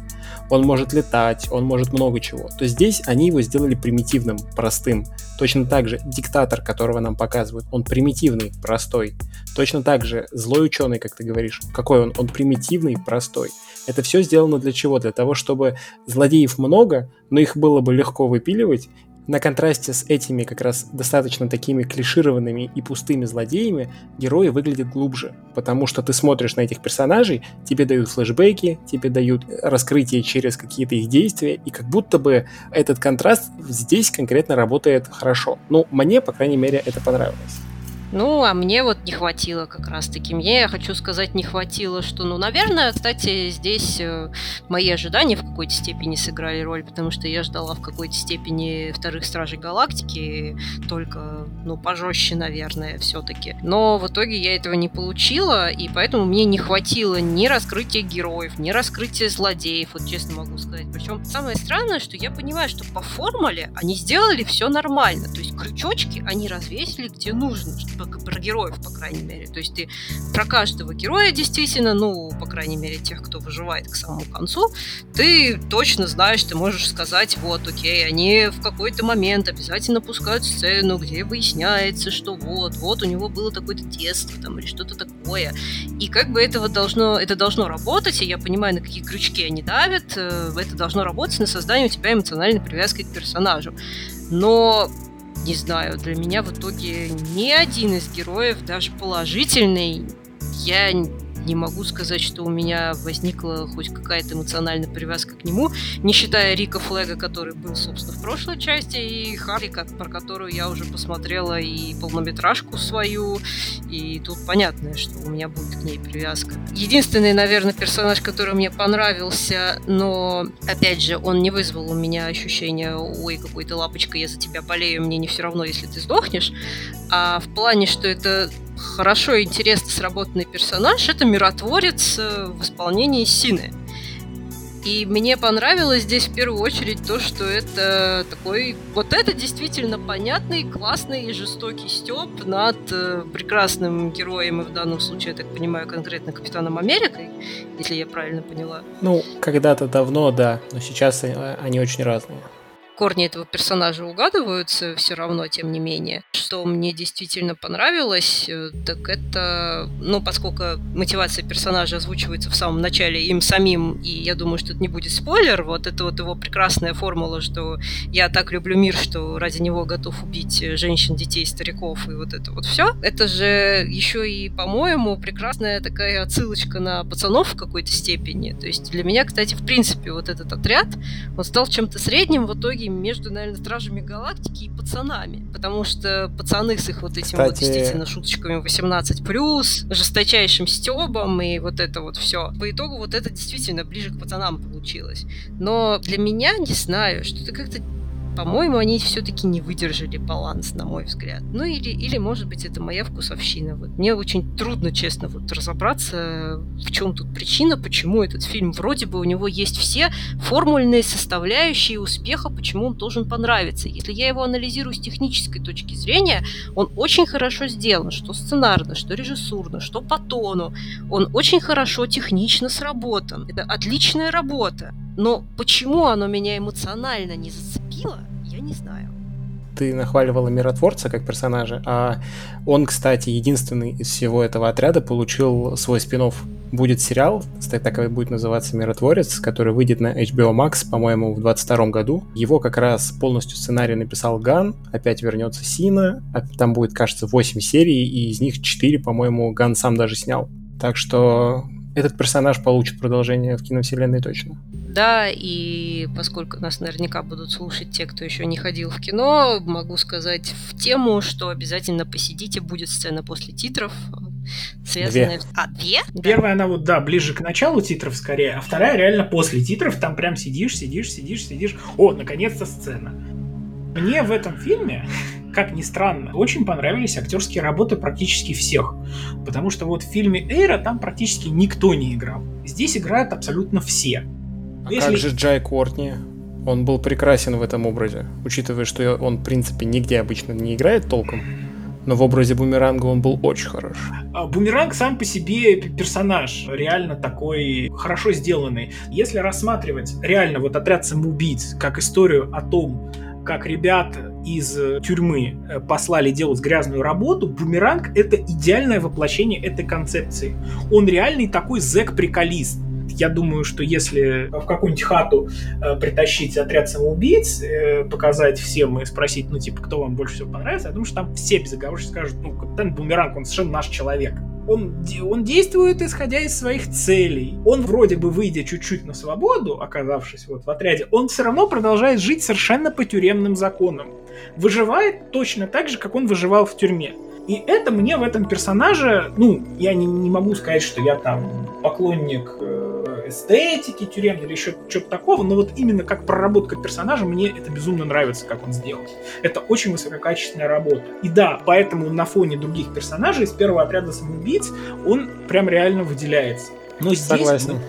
Он может летать, он может много чего. То здесь они его сделали примитивным, простым. Точно так же диктатор, которого нам показывают, он примитивный, простой. Точно так же злой ученый, как ты говоришь, какой он? Он примитивный, простой. Это все сделано для чего? Для того, чтобы злодеев много, но их было бы легко выпиливать, на контрасте с этими как раз достаточно такими клишированными и пустыми злодеями герои выглядят глубже, потому что ты смотришь на этих персонажей, тебе дают флешбеки, тебе дают раскрытие через какие-то их действия, и как будто бы этот контраст здесь конкретно работает хорошо. Ну, мне, по крайней мере, это понравилось. Ну, а мне вот не хватило как раз-таки. Мне, я хочу сказать, не хватило, что, ну, наверное, кстати, здесь э, мои ожидания в какой-то степени сыграли роль, потому что я ждала в какой-то степени вторых Стражей Галактики, только, ну, пожестче, наверное, все-таки. Но в итоге я этого не получила, и поэтому мне не хватило ни раскрытия героев, ни раскрытия злодеев, вот честно могу сказать. Причем самое странное, что я понимаю, что по формуле они сделали все нормально. То есть крючочки они развесили где нужно, чтобы про героев, по крайней мере. То есть ты про каждого героя действительно, ну, по крайней мере, тех, кто выживает к самому концу, ты точно знаешь, ты можешь сказать, вот, окей, они в какой-то момент обязательно пускают сцену, где выясняется, что вот, вот у него было такое-то детство там или что-то такое. И как бы этого должно, это должно работать, и я понимаю, на какие крючки они давят, э, это должно работать на создание у тебя эмоциональной привязки к персонажу. Но не знаю, для меня в итоге ни один из героев, даже положительный, я не могу сказать, что у меня возникла хоть какая-то эмоциональная привязка к нему, не считая Рика Флега, который был, собственно, в прошлой части, и Харли, про которую я уже посмотрела и полнометражку свою, и тут понятно, что у меня будет к ней привязка. Единственный, наверное, персонаж, который мне понравился, но, опять же, он не вызвал у меня ощущение, ой, какой-то лапочка, я за тебя болею, мне не все равно, если ты сдохнешь, а в плане, что это хорошо и интересно сработанный персонаж, это миротворец э, в исполнении Сины. И мне понравилось здесь в первую очередь то, что это такой... Вот это действительно понятный, классный и жестокий стёб над э, прекрасным героем, и в данном случае, я так понимаю, конкретно Капитаном Америкой, если я правильно поняла. Ну, когда-то давно, да, но сейчас они очень разные корни этого персонажа угадываются все равно, тем не менее. Что мне действительно понравилось, э, так это, ну, поскольку мотивация персонажа озвучивается в самом начале им самим, и я думаю, что это не будет спойлер, вот это вот его прекрасная формула, что я так люблю мир, что ради него готов убить женщин, детей, стариков, и вот это вот все. Это же еще и, по-моему, прекрасная такая отсылочка на пацанов в какой-то степени. То есть для меня, кстати, в принципе, вот этот отряд, он стал чем-то средним в итоге между, наверное, Стражами Галактики и пацанами. Потому что пацаны с их вот этим Кстати... вот действительно шуточками 18+, жесточайшим стебом и вот это вот все. По итогу вот это действительно ближе к пацанам получилось. Но для меня, не знаю, что-то как-то по-моему, они все-таки не выдержали баланс, на мой взгляд. Ну или, или может быть, это моя вкусовщина. Вот. Мне очень трудно, честно, вот разобраться, в чем тут причина, почему этот фильм вроде бы у него есть все формульные составляющие успеха, почему он должен понравиться. Если я его анализирую с технической точки зрения, он очень хорошо сделан, что сценарно, что режиссурно, что по тону. Он очень хорошо технично сработан. Это отличная работа. Но почему оно меня эмоционально не зацепило, я не знаю. Ты нахваливала миротворца как персонажа, а он, кстати, единственный из всего этого отряда получил свой спин -офф. Будет сериал, так и будет называться «Миротворец», который выйдет на HBO Max, по-моему, в 22 году. Его как раз полностью сценарий написал Ган, опять вернется Сина, а там будет, кажется, 8 серий, и из них 4, по-моему, Ган сам даже снял. Так что этот персонаж получит продолжение в киновселенной точно. Да, и поскольку нас наверняка будут слушать те, кто еще не ходил в кино, могу сказать в тему, что обязательно посидите, будет сцена после титров, связанная... Две. А, две? Первая, да. она вот, да, ближе к началу титров скорее, а вторая реально после титров, там прям сидишь, сидишь, сидишь, сидишь. О, наконец-то сцена. Мне в этом фильме как ни странно, очень понравились актерские работы практически всех. Потому что вот в фильме Эйра там практически никто не играл. Здесь играют абсолютно все. А Если... как же Джай Кортни? Он был прекрасен в этом образе, учитывая, что он, в принципе, нигде обычно не играет толком. Но в образе Бумеранга он был очень хорош. А, Бумеранг сам по себе персонаж, реально такой хорошо сделанный. Если рассматривать реально вот отряд самоубийц как историю о том, как ребята из э, тюрьмы э, послали делать грязную работу, Бумеранг — это идеальное воплощение этой концепции. Он реальный такой зэк-приколист. Я думаю, что если в какую-нибудь хату э, притащить отряд самоубийц, э, показать всем и спросить, ну, типа, кто вам больше всего понравится, я думаю, что там все безоговорочно скажут, ну, капитан Бумеранг, он совершенно наш человек. Он, он действует исходя из своих целей. Он вроде бы, выйдя чуть-чуть на свободу, оказавшись вот в отряде, он все равно продолжает жить совершенно по тюремным законам. Выживает точно так же, как он выживал в тюрьме. И это мне в этом персонаже, ну, я не, не могу сказать, что я там поклонник э, эстетики тюремной или еще чего-то такого, но вот именно как проработка персонажа мне это безумно нравится, как он сделал. Это очень высококачественная работа. И да, поэтому на фоне других персонажей из первого отряда самоубийц он прям реально выделяется. Но здесь... Согласен.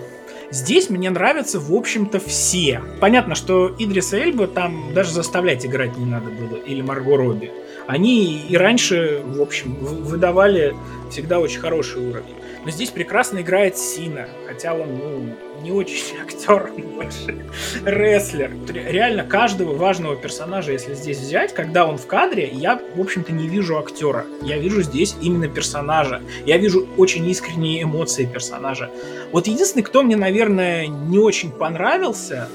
Здесь мне нравятся, в общем-то, все. Понятно, что Идриса Эльба там даже заставлять играть не надо было, или Марго Робби. Они и раньше, в общем, выдавали всегда очень хороший уровень. Но здесь прекрасно играет Сина, хотя он, ну, не очень актер, больше рестлер. Реально каждого важного персонажа, если здесь взять, когда он в кадре, я, в общем-то, не вижу актера. Я вижу здесь именно персонажа. Я вижу очень искренние эмоции персонажа. Вот единственный, кто мне, наверное, не очень понравился,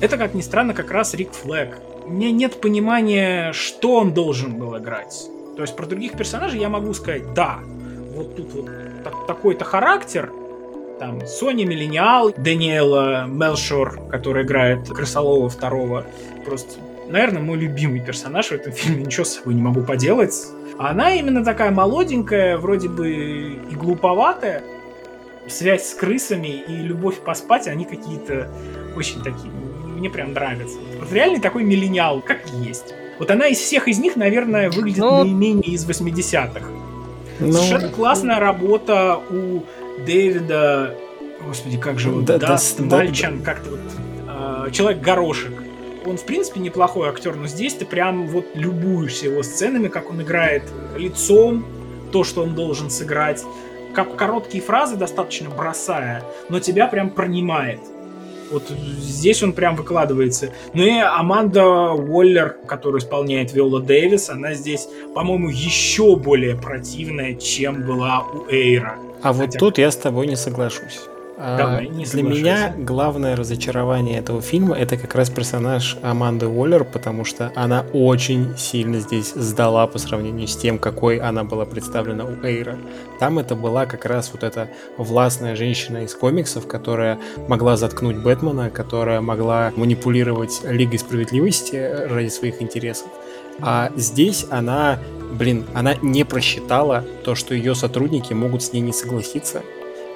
это, как ни странно, как раз Рик Флэг. У меня нет понимания, что он должен был играть. То есть про других персонажей я могу сказать, да, вот тут вот так, такой-то характер, Там Соня Миллениал, Даниэла Мелшор, который играет Крысолова второго. Просто, наверное, мой любимый персонаж в этом фильме. Ничего с собой не могу поделать. Она именно такая молоденькая, вроде бы и глуповатая. Связь с крысами и любовь поспать, они какие-то очень такие, мне прям нравятся. Вот реальный такой миллениал, как есть. Вот она из всех из них, наверное, выглядит ну, наименее из 80-х. Ну, Совершенно классная работа у Дэвида, господи, как же он, да, Даст да, Мальчан, да, как-то вот, э, Человек-горошек. Он, в принципе, неплохой актер, но здесь ты прям вот любуешься его сценами, как он играет лицом, то, что он должен сыграть, как короткие фразы достаточно бросая, но тебя прям пронимает. Вот здесь он прям выкладывается. Ну и Аманда Уоллер, которую исполняет Виола Дэвис, она здесь, по-моему, еще более противная, чем была у Эйра. А Хотя... вот тут я с тобой не соглашусь. Давай, не Для меня главное разочарование этого фильма это как раз персонаж Аманды Уоллер, потому что она очень сильно здесь сдала по сравнению с тем, какой она была представлена у Эйра. Там это была как раз вот эта властная женщина из комиксов, которая могла заткнуть Бэтмена, которая могла манипулировать Лигой Справедливости ради своих интересов. А здесь она, блин, она не просчитала то, что ее сотрудники могут с ней не согласиться,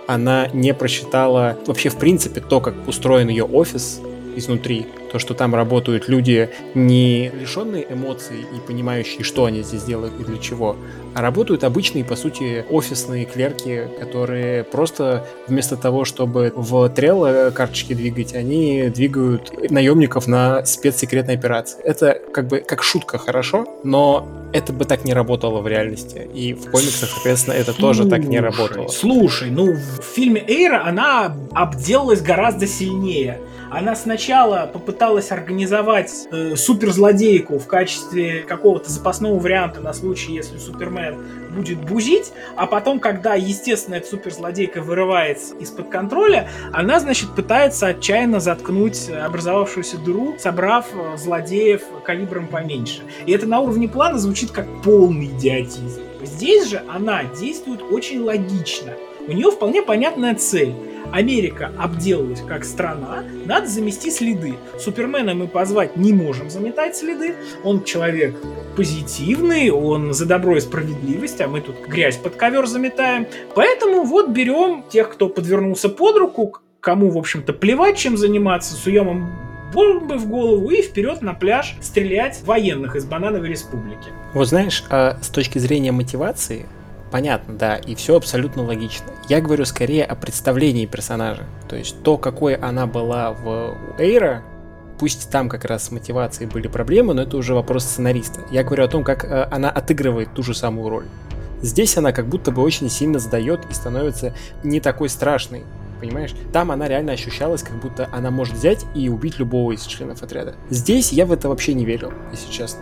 она не просчитала вообще в принципе то, как устроен ее офис изнутри, то, что там работают люди не лишенные эмоций и понимающие, что они здесь делают и для чего, а работают обычные, по сути, офисные клерки, которые просто вместо того, чтобы в трелло карточки двигать, они двигают наемников на спецсекретной операции. Это как бы как шутка хорошо, но это бы так не работало в реальности. И в комиксах, соответственно, это слушай, тоже так не работало. Слушай, ну в фильме Эйра она обделалась гораздо сильнее. Она сначала попыталась организовать э, суперзлодейку в качестве какого-то запасного варианта на случай, если Супермен будет бузить, а потом, когда, естественно, эта суперзлодейка вырывается из-под контроля, она, значит, пытается отчаянно заткнуть образовавшуюся дыру, собрав э, злодеев калибром поменьше. И это на уровне плана звучит как полный идиотизм. Здесь же она действует очень логично. У нее вполне понятная цель Америка обделалась как страна, надо замести следы. Супермена мы позвать не можем заметать следы. Он человек позитивный, он за добро и справедливость, а мы тут грязь под ковер заметаем. Поэтому вот берем тех, кто подвернулся под руку, кому, в общем-то, плевать, чем заниматься, суем им бомбы в голову и вперед на пляж стрелять военных из Банановой Республики. Вот знаешь, а с точки зрения мотивации, понятно, да, и все абсолютно логично. Я говорю скорее о представлении персонажа. То есть то, какой она была в Эйра, пусть там как раз с мотивацией были проблемы, но это уже вопрос сценариста. Я говорю о том, как э, она отыгрывает ту же самую роль. Здесь она как будто бы очень сильно сдает и становится не такой страшной. Понимаешь? Там она реально ощущалась, как будто она может взять и убить любого из членов отряда. Здесь я в это вообще не верил, если честно.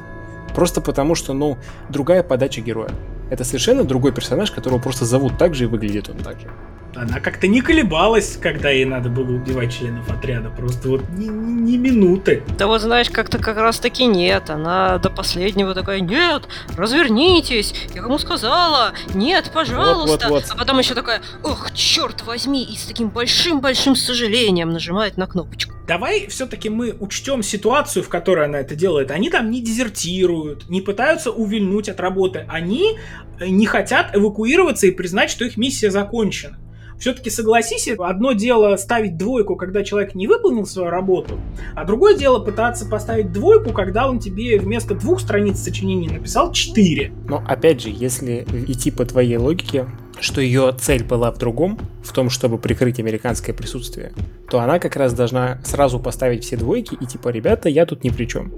Просто потому, что, ну, другая подача героя. Это совершенно другой персонаж, которого просто зовут так же и выглядит он так же. Она как-то не колебалась, когда ей надо было убивать членов отряда. Просто вот ни, ни, ни минуты. Да вот знаешь, как-то как раз таки нет. Она до последнего такая, нет, развернитесь, я кому сказала, нет, пожалуйста. Вот, вот, вот. А потом еще такая, ох, черт возьми, и с таким большим-большим сожалением нажимает на кнопочку. Давай все-таки мы учтем ситуацию, в которой она это делает. Они там не дезертируют, не пытаются увильнуть от работы. Они не хотят эвакуироваться и признать, что их миссия закончена. Все-таки согласись, одно дело ставить двойку, когда человек не выполнил свою работу, а другое дело пытаться поставить двойку, когда он тебе вместо двух страниц сочинений написал четыре. Но опять же, если идти по твоей логике, что ее цель была в другом, в том, чтобы прикрыть американское присутствие, то она как раз должна сразу поставить все двойки и типа, ребята, я тут ни при чем.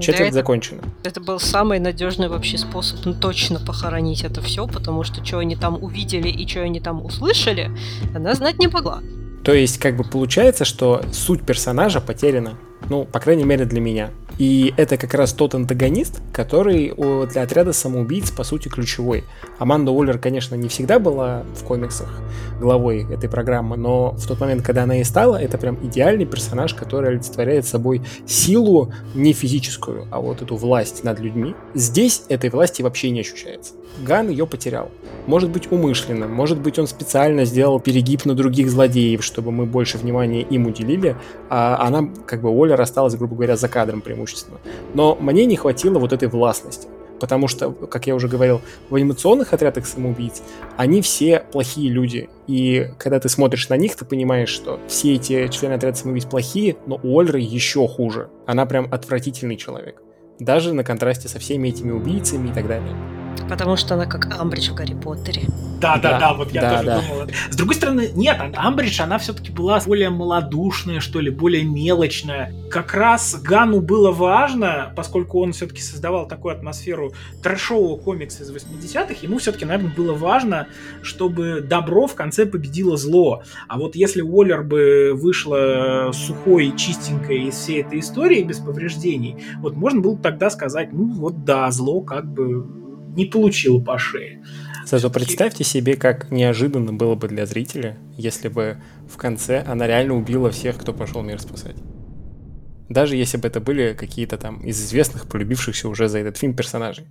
Четверть да, закончена. Это был самый надежный вообще способ ну, точно похоронить это все, потому что что они там увидели и что они там услышали, она знать не могла. То есть, как бы получается, что суть персонажа потеряна. Ну, по крайней мере, для меня. И это как раз тот антагонист, который для отряда самоубийц, по сути, ключевой. Аманда Уоллер, конечно, не всегда была в комиксах главой этой программы, но в тот момент, когда она и стала, это прям идеальный персонаж, который олицетворяет собой силу не физическую, а вот эту власть над людьми. Здесь этой власти вообще не ощущается. Ган ее потерял. Может быть умышленно, может быть он специально сделал перегиб на других злодеев, чтобы мы больше внимания им уделили, а она, как бы, Уоллер осталась, грубо говоря, за кадром преимущественно. Но мне не хватило вот этой властности. Потому что, как я уже говорил, в анимационных отрядах самоубийц они все плохие люди. И когда ты смотришь на них, ты понимаешь, что все эти члены отряда самоубийц плохие, но у Ольры еще хуже. Она прям отвратительный человек. Даже на контрасте со всеми этими убийцами и так далее. Потому что она как Амбридж в Гарри Поттере. Да, да, да, вот я да, тоже да. думал. С другой стороны, нет, Амбридж, она все-таки была более малодушная, что ли, более мелочная. Как раз Гану было важно, поскольку он все-таки создавал такую атмосферу трэшового комикса из 80-х, ему все-таки, наверное, было важно, чтобы добро в конце победило зло. А вот если Уоллер бы вышла сухой чистенькой из всей этой истории без повреждений, вот можно было тогда сказать, ну вот да, зло как бы не получил по шее. Зато представьте себе, как неожиданно было бы для зрителя, если бы в конце она реально убила всех, кто пошел мир спасать. Даже если бы это были какие-то там из известных, полюбившихся уже за этот фильм персонажей.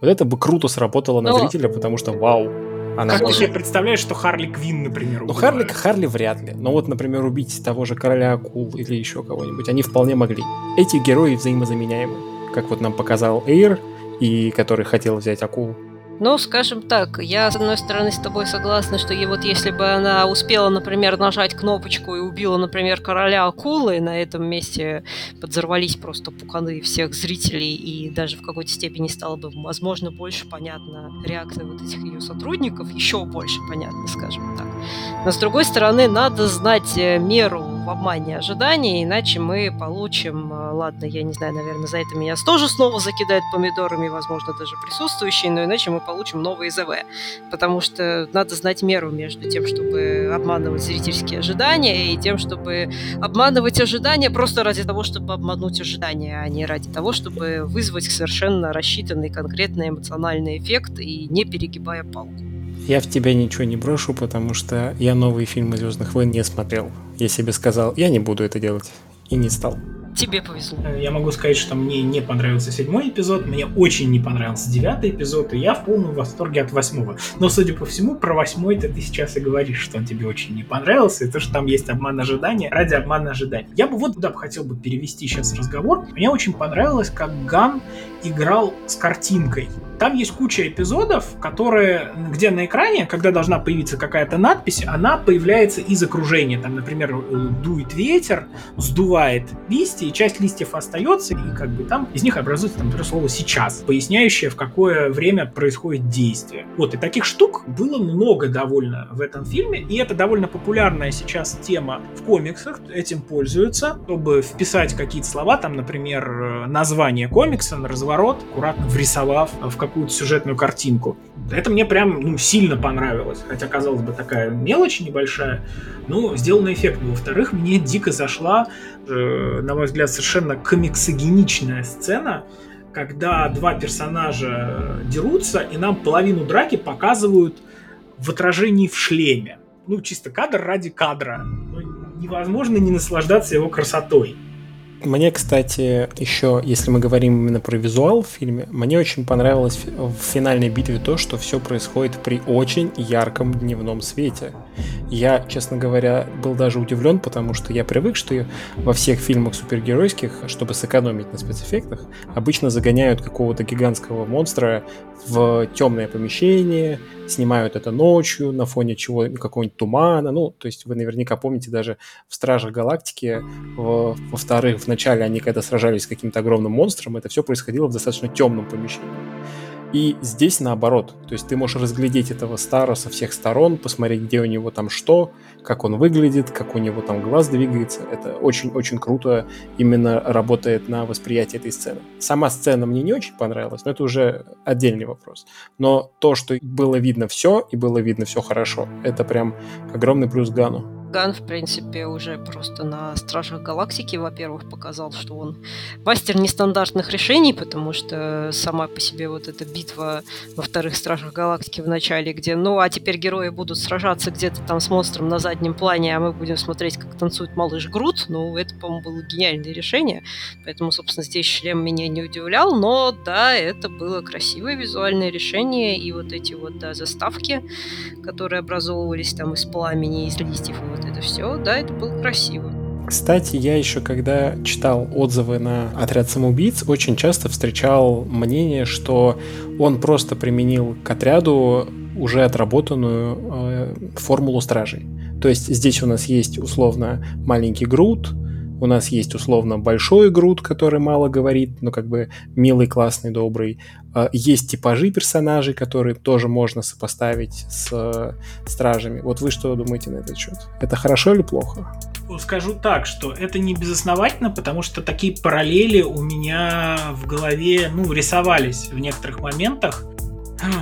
Вот это бы круто сработало на Но... зрителя, потому что вау, она как может... ты себе представляешь, что Харли Квин, например, Ну, Харли, Харли вряд ли. Но вот, например, убить того же короля акул или еще кого-нибудь, они вполне могли. Эти герои взаимозаменяемы. Как вот нам показал Эйр, и который хотел взять акулу. Ну, скажем так, я, с одной стороны, с тобой согласна, что и вот если бы она успела, например, нажать кнопочку и убила, например, короля акулы, на этом месте подзорвались просто пуканы всех зрителей, и даже в какой-то степени стало бы, возможно, больше понятна реакция вот этих ее сотрудников, еще больше понятно, скажем так. Но, с другой стороны, надо знать э, меру в обмане ожиданий, иначе мы получим, э, ладно, я не знаю, наверное, за это меня тоже снова закидают помидорами, возможно, даже присутствующие, но иначе мы получим новые ЗВ, потому что надо знать меру между тем, чтобы обманывать зрительские ожидания, и тем, чтобы обманывать ожидания просто ради того, чтобы обмануть ожидания, а не ради того, чтобы вызвать совершенно рассчитанный конкретный эмоциональный эффект и не перегибая палку. Я в тебя ничего не брошу, потому что я новые фильмы Звездных войн не смотрел. Я себе сказал, я не буду это делать. И не стал. Тебе повезло. Э, я могу сказать, что мне не понравился седьмой эпизод, мне очень не понравился девятый эпизод, и я в полном восторге от восьмого. Но, судя по всему, про восьмой ты сейчас и говоришь, что он тебе очень не понравился, и то, что там есть обман ожидания ради обмана ожиданий. Я бы вот куда бы хотел бы перевести сейчас разговор. Мне очень понравилось, как Ган играл с картинкой. Там есть куча эпизодов, которые, где на экране, когда должна появиться какая-то надпись, она появляется из окружения. Там, например, э, дует ветер, сдувает листья, и часть листьев остается, и как бы там из них образуется, там, например, слово «сейчас», поясняющее, в какое время происходит действие. Вот, и таких штук было много довольно в этом фильме, и это довольно популярная сейчас тема в комиксах, этим пользуются, чтобы вписать какие-то слова, там, например, э, название комикса на разворот, аккуратно врисовав в какую-то сюжетную картинку. Это мне прям ну, сильно понравилось. Хотя, казалось бы, такая мелочь небольшая, но сделано эффектно. Во-вторых, мне дико зашла, э, на мой взгляд, совершенно комиксогеничная сцена, когда два персонажа дерутся, и нам половину драки показывают в отражении в шлеме. Ну, чисто кадр ради кадра. Ну, невозможно не наслаждаться его красотой. Мне, кстати, еще, если мы говорим именно про визуал в фильме, мне очень понравилось в финальной битве то, что все происходит при очень ярком дневном свете. Я, честно говоря, был даже удивлен, потому что я привык, что во всех фильмах супергеройских, чтобы сэкономить на спецэффектах, обычно загоняют какого-то гигантского монстра в темное помещение, снимают это ночью на фоне чего какого-нибудь тумана. Ну, то есть вы наверняка помните даже в Стражах Галактики, во-вторых, в начале они когда сражались с каким-то огромным монстром, это все происходило в достаточно темном помещении. И здесь наоборот. То есть ты можешь разглядеть этого Стара со всех сторон, посмотреть, где у него там что, как он выглядит, как у него там глаз двигается. Это очень-очень круто именно работает на восприятие этой сцены. Сама сцена мне не очень понравилась, но это уже отдельный вопрос. Но то, что было видно все, и было видно все хорошо, это прям огромный плюс Гану. Ган, в принципе, уже просто на Стражах Галактики, во-первых, показал, что он мастер нестандартных решений, потому что сама по себе вот эта битва во вторых Стражах Галактики в начале, где, ну, а теперь герои будут сражаться где-то там с монстром на заднем плане, а мы будем смотреть, как танцует малыш Грут, ну, это, по-моему, было гениальное решение, поэтому, собственно, здесь шлем меня не удивлял, но, да, это было красивое визуальное решение, и вот эти вот, да, заставки, которые образовывались там из пламени, из листьев и вот это все, да, это было красиво. Кстати, я еще когда читал отзывы на отряд самоубийц, очень часто встречал мнение, что он просто применил к отряду уже отработанную э, формулу стражей. То есть здесь у нас есть условно маленький груд, у нас есть условно большой груд, который мало говорит, но как бы милый, классный, добрый. А, есть типажи персонажей, которые тоже можно сопоставить с э, стражами. Вот вы что думаете на этот счет? Это хорошо или плохо? Скажу так, что это не безосновательно, потому что такие параллели у меня в голове ну, рисовались в некоторых моментах.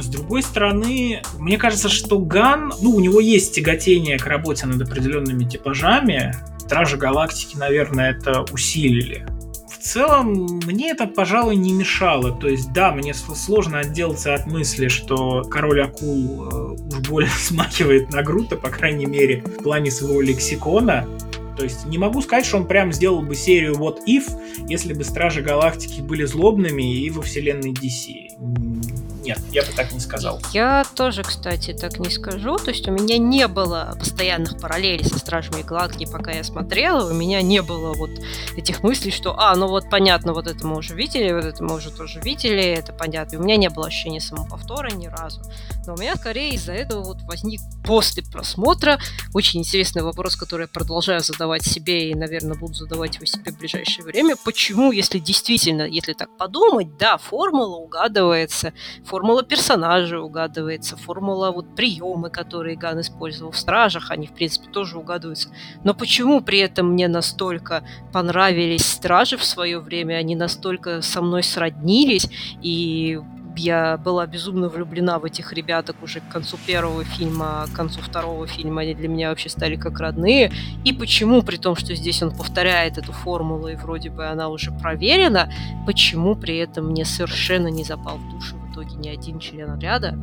С другой стороны, мне кажется, что Ган, ну, у него есть тяготение к работе над определенными типажами. Стражи Галактики, наверное, это усилили. В целом, мне это, пожалуй, не мешало. То есть, да, мне сложно отделаться от мысли, что Король Акул э, уж больно смахивает на Грута, по крайней мере, в плане своего лексикона. То есть не могу сказать, что он прям сделал бы серию What If, если бы Стражи Галактики были злобными и во вселенной DC. Нет, я бы так не сказал. Я тоже, кстати, так не скажу. То есть у меня не было постоянных параллелей со Стражами Галактики, пока я смотрела. У меня не было вот этих мыслей, что, а, ну вот понятно, вот это мы уже видели, вот это мы уже тоже видели, это понятно. И у меня не было ощущения самоповтора ни разу. Но у меня скорее из-за этого вот возник после просмотра очень интересный вопрос, который я продолжаю задавать себе и, наверное, буду задавать его себе в ближайшее время. Почему, если действительно, если так подумать, да, формула угадывается, формула персонажа угадывается, формула вот приемы, которые Ган использовал в Стражах, они, в принципе, тоже угадываются. Но почему при этом мне настолько понравились Стражи в свое время, они настолько со мной сроднились, и я была безумно влюблена в этих ребяток уже к концу первого фильма, к концу второго фильма они для меня вообще стали как родные. И почему, при том, что здесь он повторяет эту формулу, и вроде бы она уже проверена, почему при этом мне совершенно не запал в душу итоге ни один член ряда?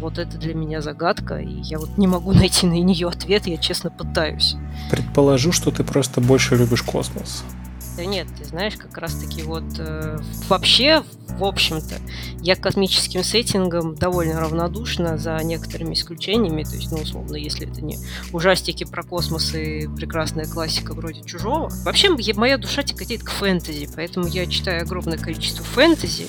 Вот это для меня загадка, и я вот не могу найти на нее ответ, я честно пытаюсь. Предположу, что ты просто больше любишь космос. Да нет, ты знаешь, как раз-таки вот э, вообще, в общем-то, я к космическим сеттингам довольно равнодушна за некоторыми исключениями. То есть, ну, условно, если это не ужастики про космос и прекрасная классика вроде «Чужого». Вообще, моя душа тяготеет к фэнтези, поэтому я читаю огромное количество фэнтези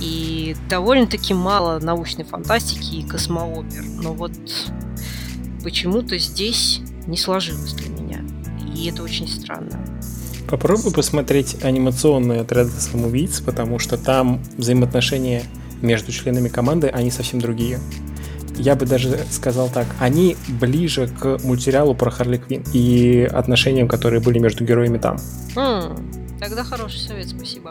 и довольно-таки мало научной фантастики и космоопер. Но вот почему-то здесь не сложилось для меня. И это очень странно. Попробуй посмотреть анимационные отряды самоубийц, потому что там взаимоотношения между членами команды, они совсем другие. Я бы даже сказал так, они ближе к мультсериалу про Харли Квин и отношениям, которые были между героями там. Хм, тогда хороший совет, спасибо.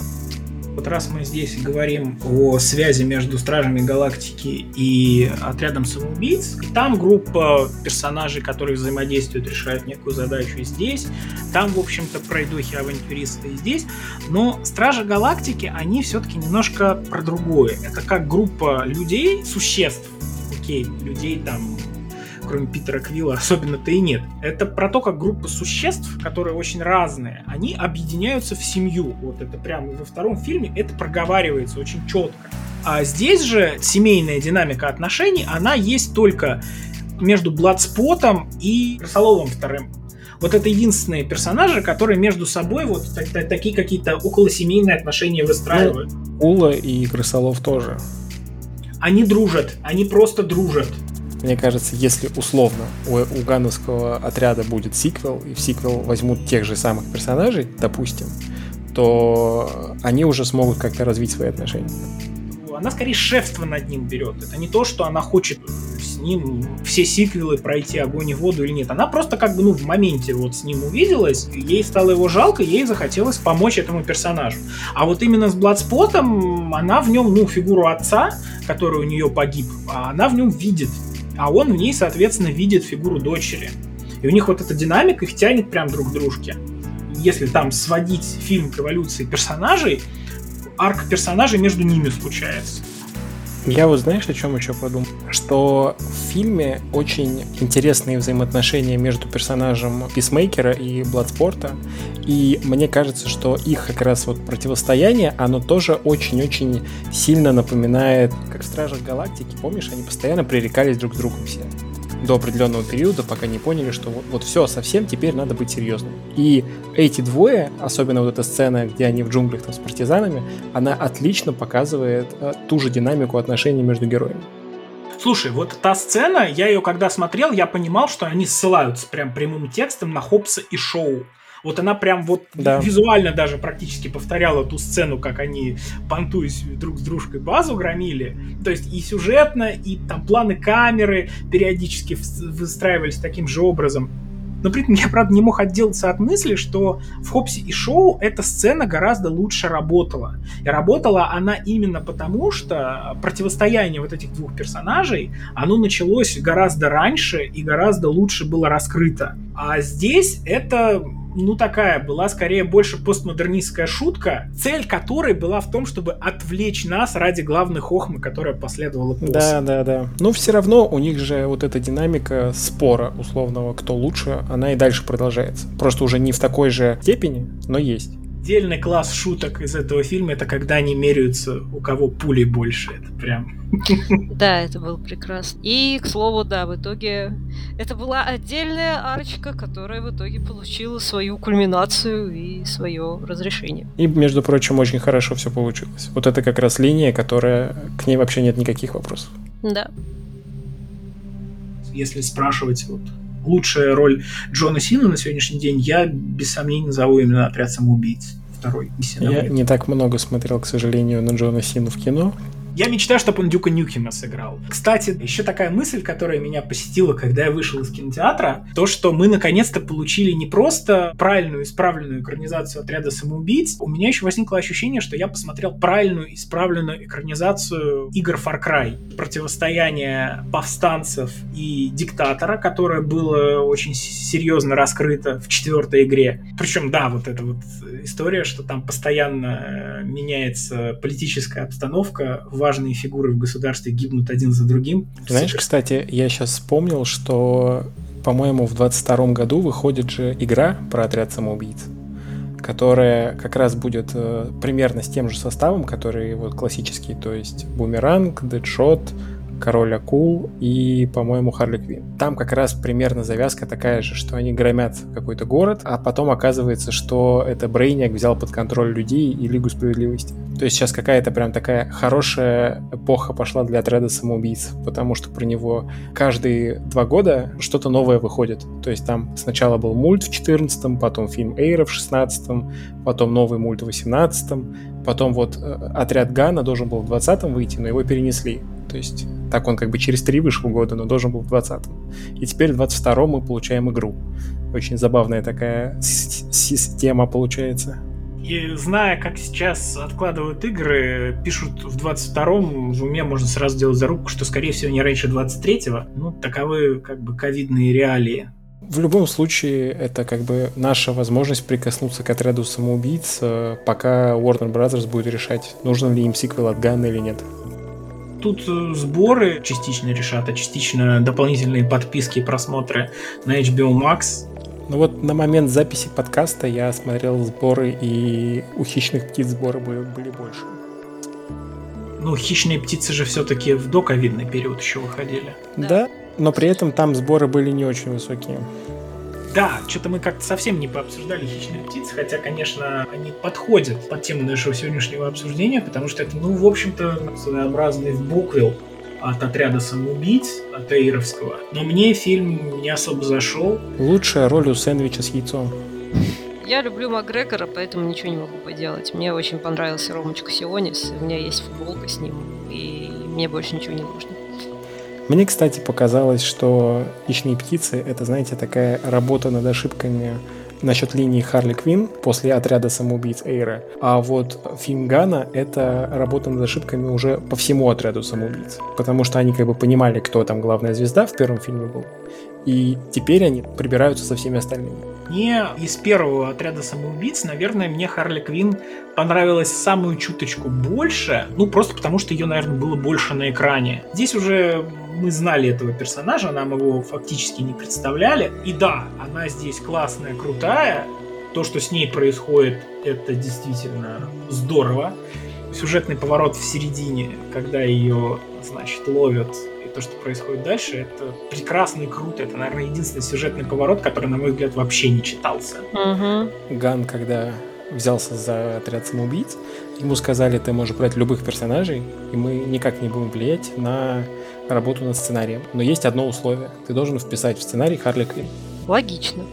Вот раз мы здесь говорим о связи между Стражами Галактики и отрядом самоубийц, там группа персонажей, которые взаимодействуют, решают некую задачу здесь. Там, в общем-то, пройдухи авантюристы и здесь. Но Стражи Галактики, они все-таки немножко про другое. Это как группа людей, существ, окей, людей там кроме Питера Квилла, особенно-то и нет. Это про то, как группа существ, которые очень разные, они объединяются в семью. Вот это прямо во втором фильме это проговаривается очень четко. А здесь же семейная динамика отношений, она есть только между Бладспотом и Красоловым вторым. Вот это единственные персонажи, которые между собой вот так, так, такие какие-то околосемейные отношения выстраивают. Ну, Ула и Крысолов тоже. Они дружат, они просто дружат. Мне кажется, если условно у, у гановского отряда будет сиквел, и в сиквел возьмут тех же самых персонажей, допустим, то они уже смогут как-то развить свои отношения. Она скорее шефство над ним берет. Это не то, что она хочет с ним все сиквелы пройти огонь и воду или нет. Она просто как бы ну, в моменте вот с ним увиделась, ей стало его жалко, ей захотелось помочь этому персонажу. А вот именно с Бладспотом она в нем, ну, фигуру отца, который у нее погиб, а она в нем видит а он в ней, соответственно, видит фигуру дочери. И у них вот эта динамика их тянет прям друг к дружке. Если там сводить фильм к эволюции персонажей, арка персонажей между ними случается. Я вот знаешь, о чем еще подумал? Что в фильме очень интересные взаимоотношения между персонажем Писмейкера и Бладспорта. И мне кажется, что их как раз вот противостояние, оно тоже очень-очень сильно напоминает, как в Стражах Галактики, помнишь, они постоянно пререкались друг с другом все до определенного периода, пока не поняли, что вот, вот все, совсем теперь надо быть серьезным. И эти двое, особенно вот эта сцена, где они в джунглях там с партизанами, она отлично показывает э, ту же динамику отношений между героями. Слушай, вот та сцена, я ее когда смотрел, я понимал, что они ссылаются прям прямым текстом на Хопса и Шоу. Вот она прям вот да. визуально даже практически повторяла ту сцену, как они, понтуясь друг с дружкой, базу громили. То есть и сюжетно, и там планы камеры периодически выстраивались таким же образом. Но при этом я, правда, не мог отделаться от мысли, что в Хопсе и Шоу эта сцена гораздо лучше работала. И работала она именно потому, что противостояние вот этих двух персонажей, оно началось гораздо раньше и гораздо лучше было раскрыто. А здесь это ну, такая была скорее больше постмодернистская шутка, цель которой была в том, чтобы отвлечь нас ради главной хохмы, которая последовала после. Да, да, да. Но все равно у них же вот эта динамика спора условного, кто лучше, она и дальше продолжается. Просто уже не в такой же степени, но есть. Отдельный класс шуток из этого фильма это когда они меряются, у кого пули больше. Это прям да, это было прекрасно. И, к слову, да, в итоге это была отдельная арочка, которая в итоге получила свою кульминацию и свое разрешение. И, между прочим, очень хорошо все получилось. Вот это как раз линия, которая к ней вообще нет никаких вопросов. Да. Если спрашивать вот лучшая роль Джона Сина на сегодняшний день, я без сомнений назову именно «Отряд самоубийц» второй. Я не так много смотрел, к сожалению, на Джона Сину в кино. Я мечтаю, чтобы он Дюка Нюкина сыграл. Кстати, еще такая мысль, которая меня посетила, когда я вышел из кинотеатра, то, что мы наконец-то получили не просто правильную, исправленную экранизацию отряда самоубийц, у меня еще возникло ощущение, что я посмотрел правильную, исправленную экранизацию игр Far Cry. Противостояние повстанцев и диктатора, которое было очень серьезно раскрыто в четвертой игре. Причем, да, вот эта вот история, что там постоянно меняется политическая обстановка, важные фигуры в государстве гибнут один за другим. Знаешь, кстати, я сейчас вспомнил, что, по-моему, в 22 году выходит же игра про отряд самоубийц которая как раз будет э, примерно с тем же составом, который вот классический, то есть Бумеранг, Дэдшот, Король Акул и, по-моему, Харли Квин. Там как раз примерно завязка такая же, что они громят какой-то город, а потом оказывается, что это Брейниак взял под контроль людей и Лигу Справедливости. То есть сейчас какая-то прям такая хорошая эпоха пошла для отряда самоубийц, потому что про него каждые два года что-то новое выходит. То есть там сначала был мульт в 14 потом фильм Эйра в 16 потом новый мульт в 18 потом вот э, отряд Гана должен был в 20 выйти, но его перенесли. То есть так он как бы через три вышел года, но должен был в 20-м. И теперь в 22-м мы получаем игру. Очень забавная такая система получается. И зная, как сейчас откладывают игры, пишут в 22-м, в уме можно сразу сделать зарубку, что, скорее всего, не раньше 23-го. Ну, таковы как бы ковидные реалии. В любом случае, это как бы наша возможность прикоснуться к отряду самоубийц, э, пока Warner Brothers будет решать, нужен ли им сиквел от Ганна или нет. Тут э, сборы частично решат, а частично дополнительные подписки и просмотры на HBO Max. Ну вот на момент записи подкаста я смотрел сборы, и у хищных птиц сборы были, были больше. Ну, хищные птицы же все-таки в доковидный период еще выходили. Да. да, но при этом там сборы были не очень высокие. Да, что-то мы как-то совсем не пообсуждали хищных птиц, хотя, конечно, они подходят под тему нашего сегодняшнего обсуждения, потому что это, ну, в общем-то, своеобразный буквил от отряда самоубийц, от Эйровского. Но мне фильм не особо зашел. Лучшая роль у сэндвича с яйцом. Я люблю Макгрегора, поэтому ничего не могу поделать. Мне очень понравился Ромочка Сионис, у меня есть футболка с ним, и мне больше ничего не нужно. Мне, кстати, показалось, что «Хищные птицы» — это, знаете, такая работа над ошибками насчет линии Харли Квин после отряда самоубийц Эйра. А вот фильм Гана — это работа над ошибками уже по всему отряду самоубийц. Потому что они как бы понимали, кто там главная звезда в первом фильме был. И теперь они прибираются со всеми остальными. Мне из первого отряда самоубийц, наверное, мне Харли Квин понравилась самую чуточку больше, ну просто потому, что ее, наверное, было больше на экране. Здесь уже мы знали этого персонажа, нам его фактически не представляли. И да, она здесь классная, крутая. То, что с ней происходит, это действительно здорово. Сюжетный поворот в середине, когда ее, значит, ловят то, что происходит дальше, это прекрасно и круто. Это, наверное, единственный сюжетный поворот, который, на мой взгляд, вообще не читался. Угу. Ган, когда взялся за отряд самоубийц, ему сказали, ты можешь брать любых персонажей, и мы никак не будем влиять на работу над сценарием. Но есть одно условие. Ты должен вписать в сценарий Харли Квинн. Логично.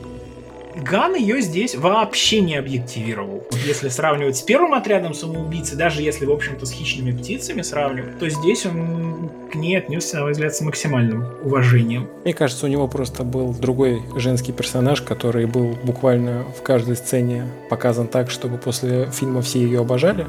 Ган ее здесь вообще не объективировал. Если сравнивать с первым отрядом самоубийцы, даже если, в общем-то, с хищными птицами сравнивать, то здесь он к ней отнесся, на мой взгляд, с максимальным уважением. Мне кажется, у него просто был другой женский персонаж, который был буквально в каждой сцене показан так, чтобы после фильма все ее обожали.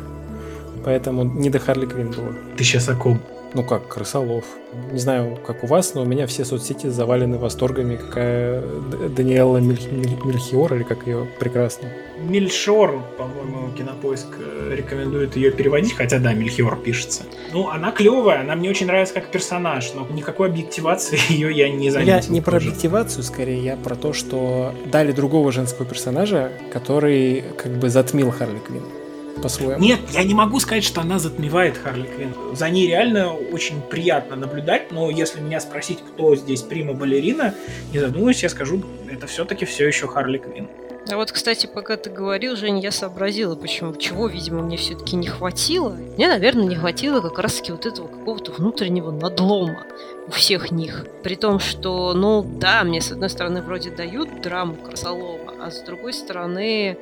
Поэтому не до Харли Квинн было. Ты сейчас о ком? Ну как, крысолов. Не знаю, как у вас, но у меня все соцсети завалены восторгами, какая Даниэла Мель... Мельхиор, или как ее прекрасно. Мельшор, по-моему, Кинопоиск э, рекомендует ее переводить, хотя да, Мельхиор пишется. Ну, она клевая, она мне очень нравится как персонаж, но никакой объективации ее я не заметил. Я не про объективацию, скорее, я про то, что дали другого женского персонажа, который как бы затмил Харли Квинн по-своему. Нет, я не могу сказать, что она затмевает Харли Квинн. За ней реально очень приятно наблюдать, но если меня спросить, кто здесь прима балерина, не задумываясь, я скажу, это все-таки все еще Харли Квинн. А вот, кстати, пока ты говорил, Женя, я сообразила, почему, чего, видимо, мне все-таки не хватило. Мне, наверное, не хватило как раз-таки вот этого какого-то внутреннего надлома у всех них. При том, что, ну да, мне с одной стороны вроде дают драму Красолова, а с другой стороны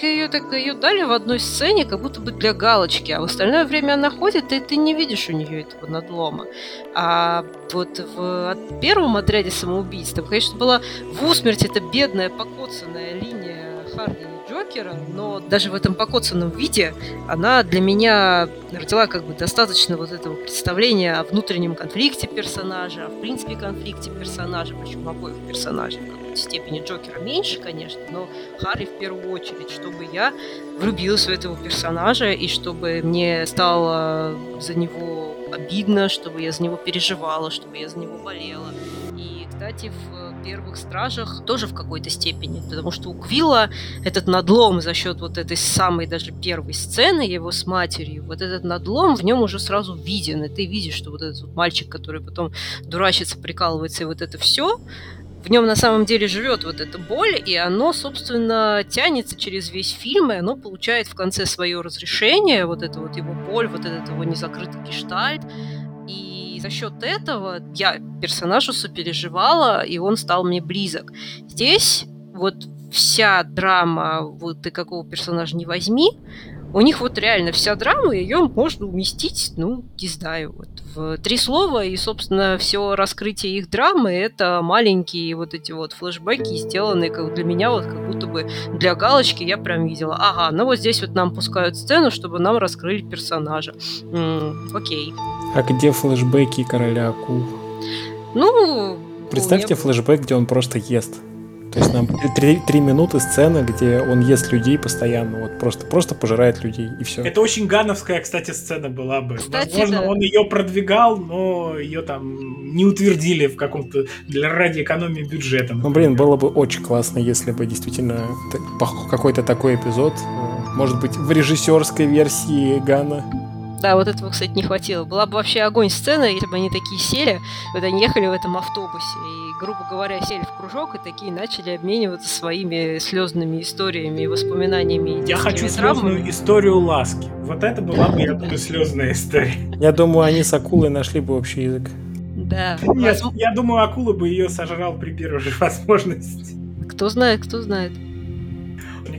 ее так ее дали в одной сцене, как будто бы для галочки, а в остальное время она ходит, и ты не видишь у нее этого надлома. А вот в первом отряде самоубийств, там, конечно, была в усмерть эта бедная покоцанная линия Харди Джокера, но даже в этом покоцанном виде она для меня родила как бы достаточно вот этого представления о внутреннем конфликте персонажа, в принципе конфликте персонажа, причем обоих персонажей. Степени Джокера меньше, конечно, но Харри в первую очередь, чтобы я влюбилась в этого персонажа и чтобы мне стало за него обидно, чтобы я за него переживала, чтобы я за него болела. И, кстати, в первых стражах тоже в какой-то степени, потому что у Квилла этот надлом за счет вот этой самой даже первой сцены его с матерью, вот этот надлом в нем уже сразу виден, и ты видишь, что вот этот вот мальчик, который потом дурачится, прикалывается, и вот это все, в нем на самом деле живет вот эта боль, и оно, собственно, тянется через весь фильм, и оно получает в конце свое разрешение, вот это вот его боль, вот этот его незакрытый гештальт, за счет этого я персонажу сопереживала, и он стал мне близок. Здесь вот вся драма, вот ты какого персонажа не возьми, у них вот реально вся драма, ее можно уместить, ну, не знаю, вот в три слова, и, собственно, все раскрытие их драмы — это маленькие вот эти вот флешбеки, сделанные как для меня вот как будто бы для галочки я прям видела, ага, ну вот здесь вот нам пускают сцену, чтобы нам раскрыли персонажа. М-м, окей. А где флешбеки короля акул? Ну... Представьте меня... флешбэк, где он просто ест. То есть нам три, три минуты сцена, где он ест людей постоянно, вот просто, просто пожирает людей и все. Это очень гановская, кстати, сцена была бы. Кстати, Возможно, да. он ее продвигал, но ее там не утвердили в каком-то для ради экономии бюджета. Например. Ну блин, было бы очень классно, если бы действительно какой-то такой эпизод, э, может быть, в режиссерской версии Гана да, вот этого, кстати, не хватило. Была бы вообще огонь сцена, если бы они такие сели, вот они ехали в этом автобусе, и, грубо говоря, сели в кружок, и такие начали обмениваться своими слезными историями и воспоминаниями. Я хочу слезную историю ласки. Вот это была бы, я думаю, слезная история. Я думаю, они с акулой нашли бы общий язык. Да. Нет, я думаю, акула бы ее сожрал при первой же возможности. Кто знает, кто знает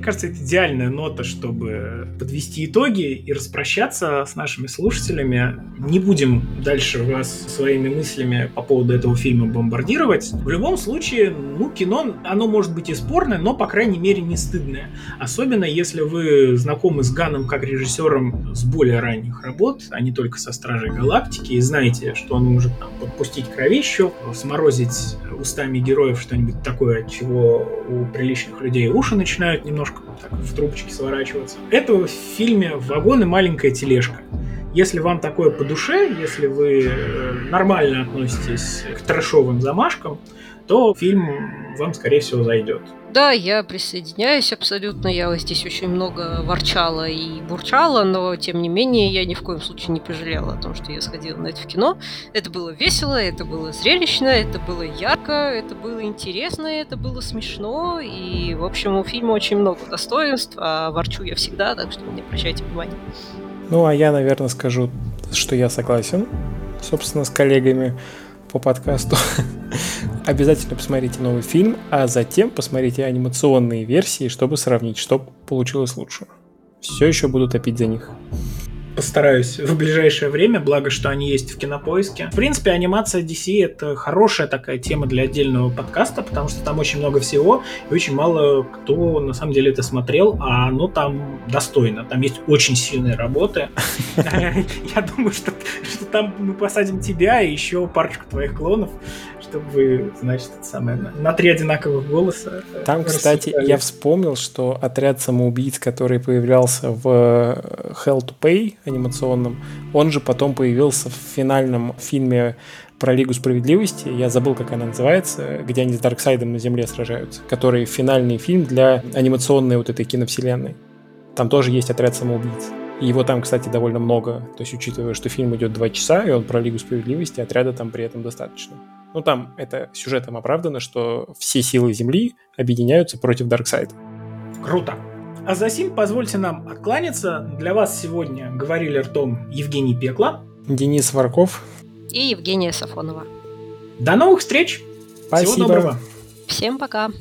кажется, это идеальная нота, чтобы подвести итоги и распрощаться с нашими слушателями. Не будем дальше вас своими мыслями по поводу этого фильма бомбардировать. В любом случае, ну, кино, оно может быть и спорное, но, по крайней мере, не стыдное. Особенно, если вы знакомы с Ганом как режиссером с более ранних работ, а не только со Стражей Галактики, и знаете, что он может там, подпустить кровищу, сморозить устами героев что-нибудь такое, от чего у приличных людей уши начинают немножко так, в трубочки сворачиваться. Это в фильме «Вагон и маленькая тележка». Если вам такое по душе, если вы э, нормально относитесь к трэшовым замашкам, то фильм вам, скорее всего, зайдет. Да, я присоединяюсь абсолютно. Я здесь очень много ворчала и бурчала, но тем не менее я ни в коем случае не пожалела о том, что я сходила на это в кино. Это было весело, это было зрелищно, это было ярко, это было интересно, это было смешно. И, в общем, у фильма очень много достоинств, а ворчу я всегда, так что не обращайте внимания. Ну, а я, наверное, скажу, что я согласен, собственно, с коллегами по подкасту. Обязательно посмотрите новый фильм, а затем посмотрите анимационные версии, чтобы сравнить, что получилось лучше. Все еще буду топить за них постараюсь в ближайшее время, благо, что они есть в кинопоиске. В принципе, анимация DC это хорошая такая тема для отдельного подкаста, потому что там очень много всего, и очень мало кто на самом деле это смотрел, а оно там достойно. Там есть очень сильные работы. Я думаю, что там мы посадим тебя и еще парочку твоих клонов, чтобы, значит, самое, на три одинаковых голоса. Э, Там, кстати, я вспомнил, что отряд самоубийц, который появлялся в э, Hell to Pay анимационном, он же потом появился в финальном фильме про Лигу Справедливости, я забыл, как она называется, где они с Дарксайдом на Земле сражаются, который финальный фильм для анимационной вот этой киновселенной. Там тоже есть отряд самоубийц. И его там, кстати, довольно много. То есть, учитывая, что фильм идет два часа, и он про Лигу Справедливости, отряда там при этом достаточно. Ну, там это сюжетом оправдано, что все силы Земли объединяются против Дарксайда. Круто. А за сим позвольте нам откланяться. Для вас сегодня говорили ртом Евгений Пекла, Денис Варков и Евгения Сафонова. До новых встреч! Спасибо. Всего доброго! Всем пока!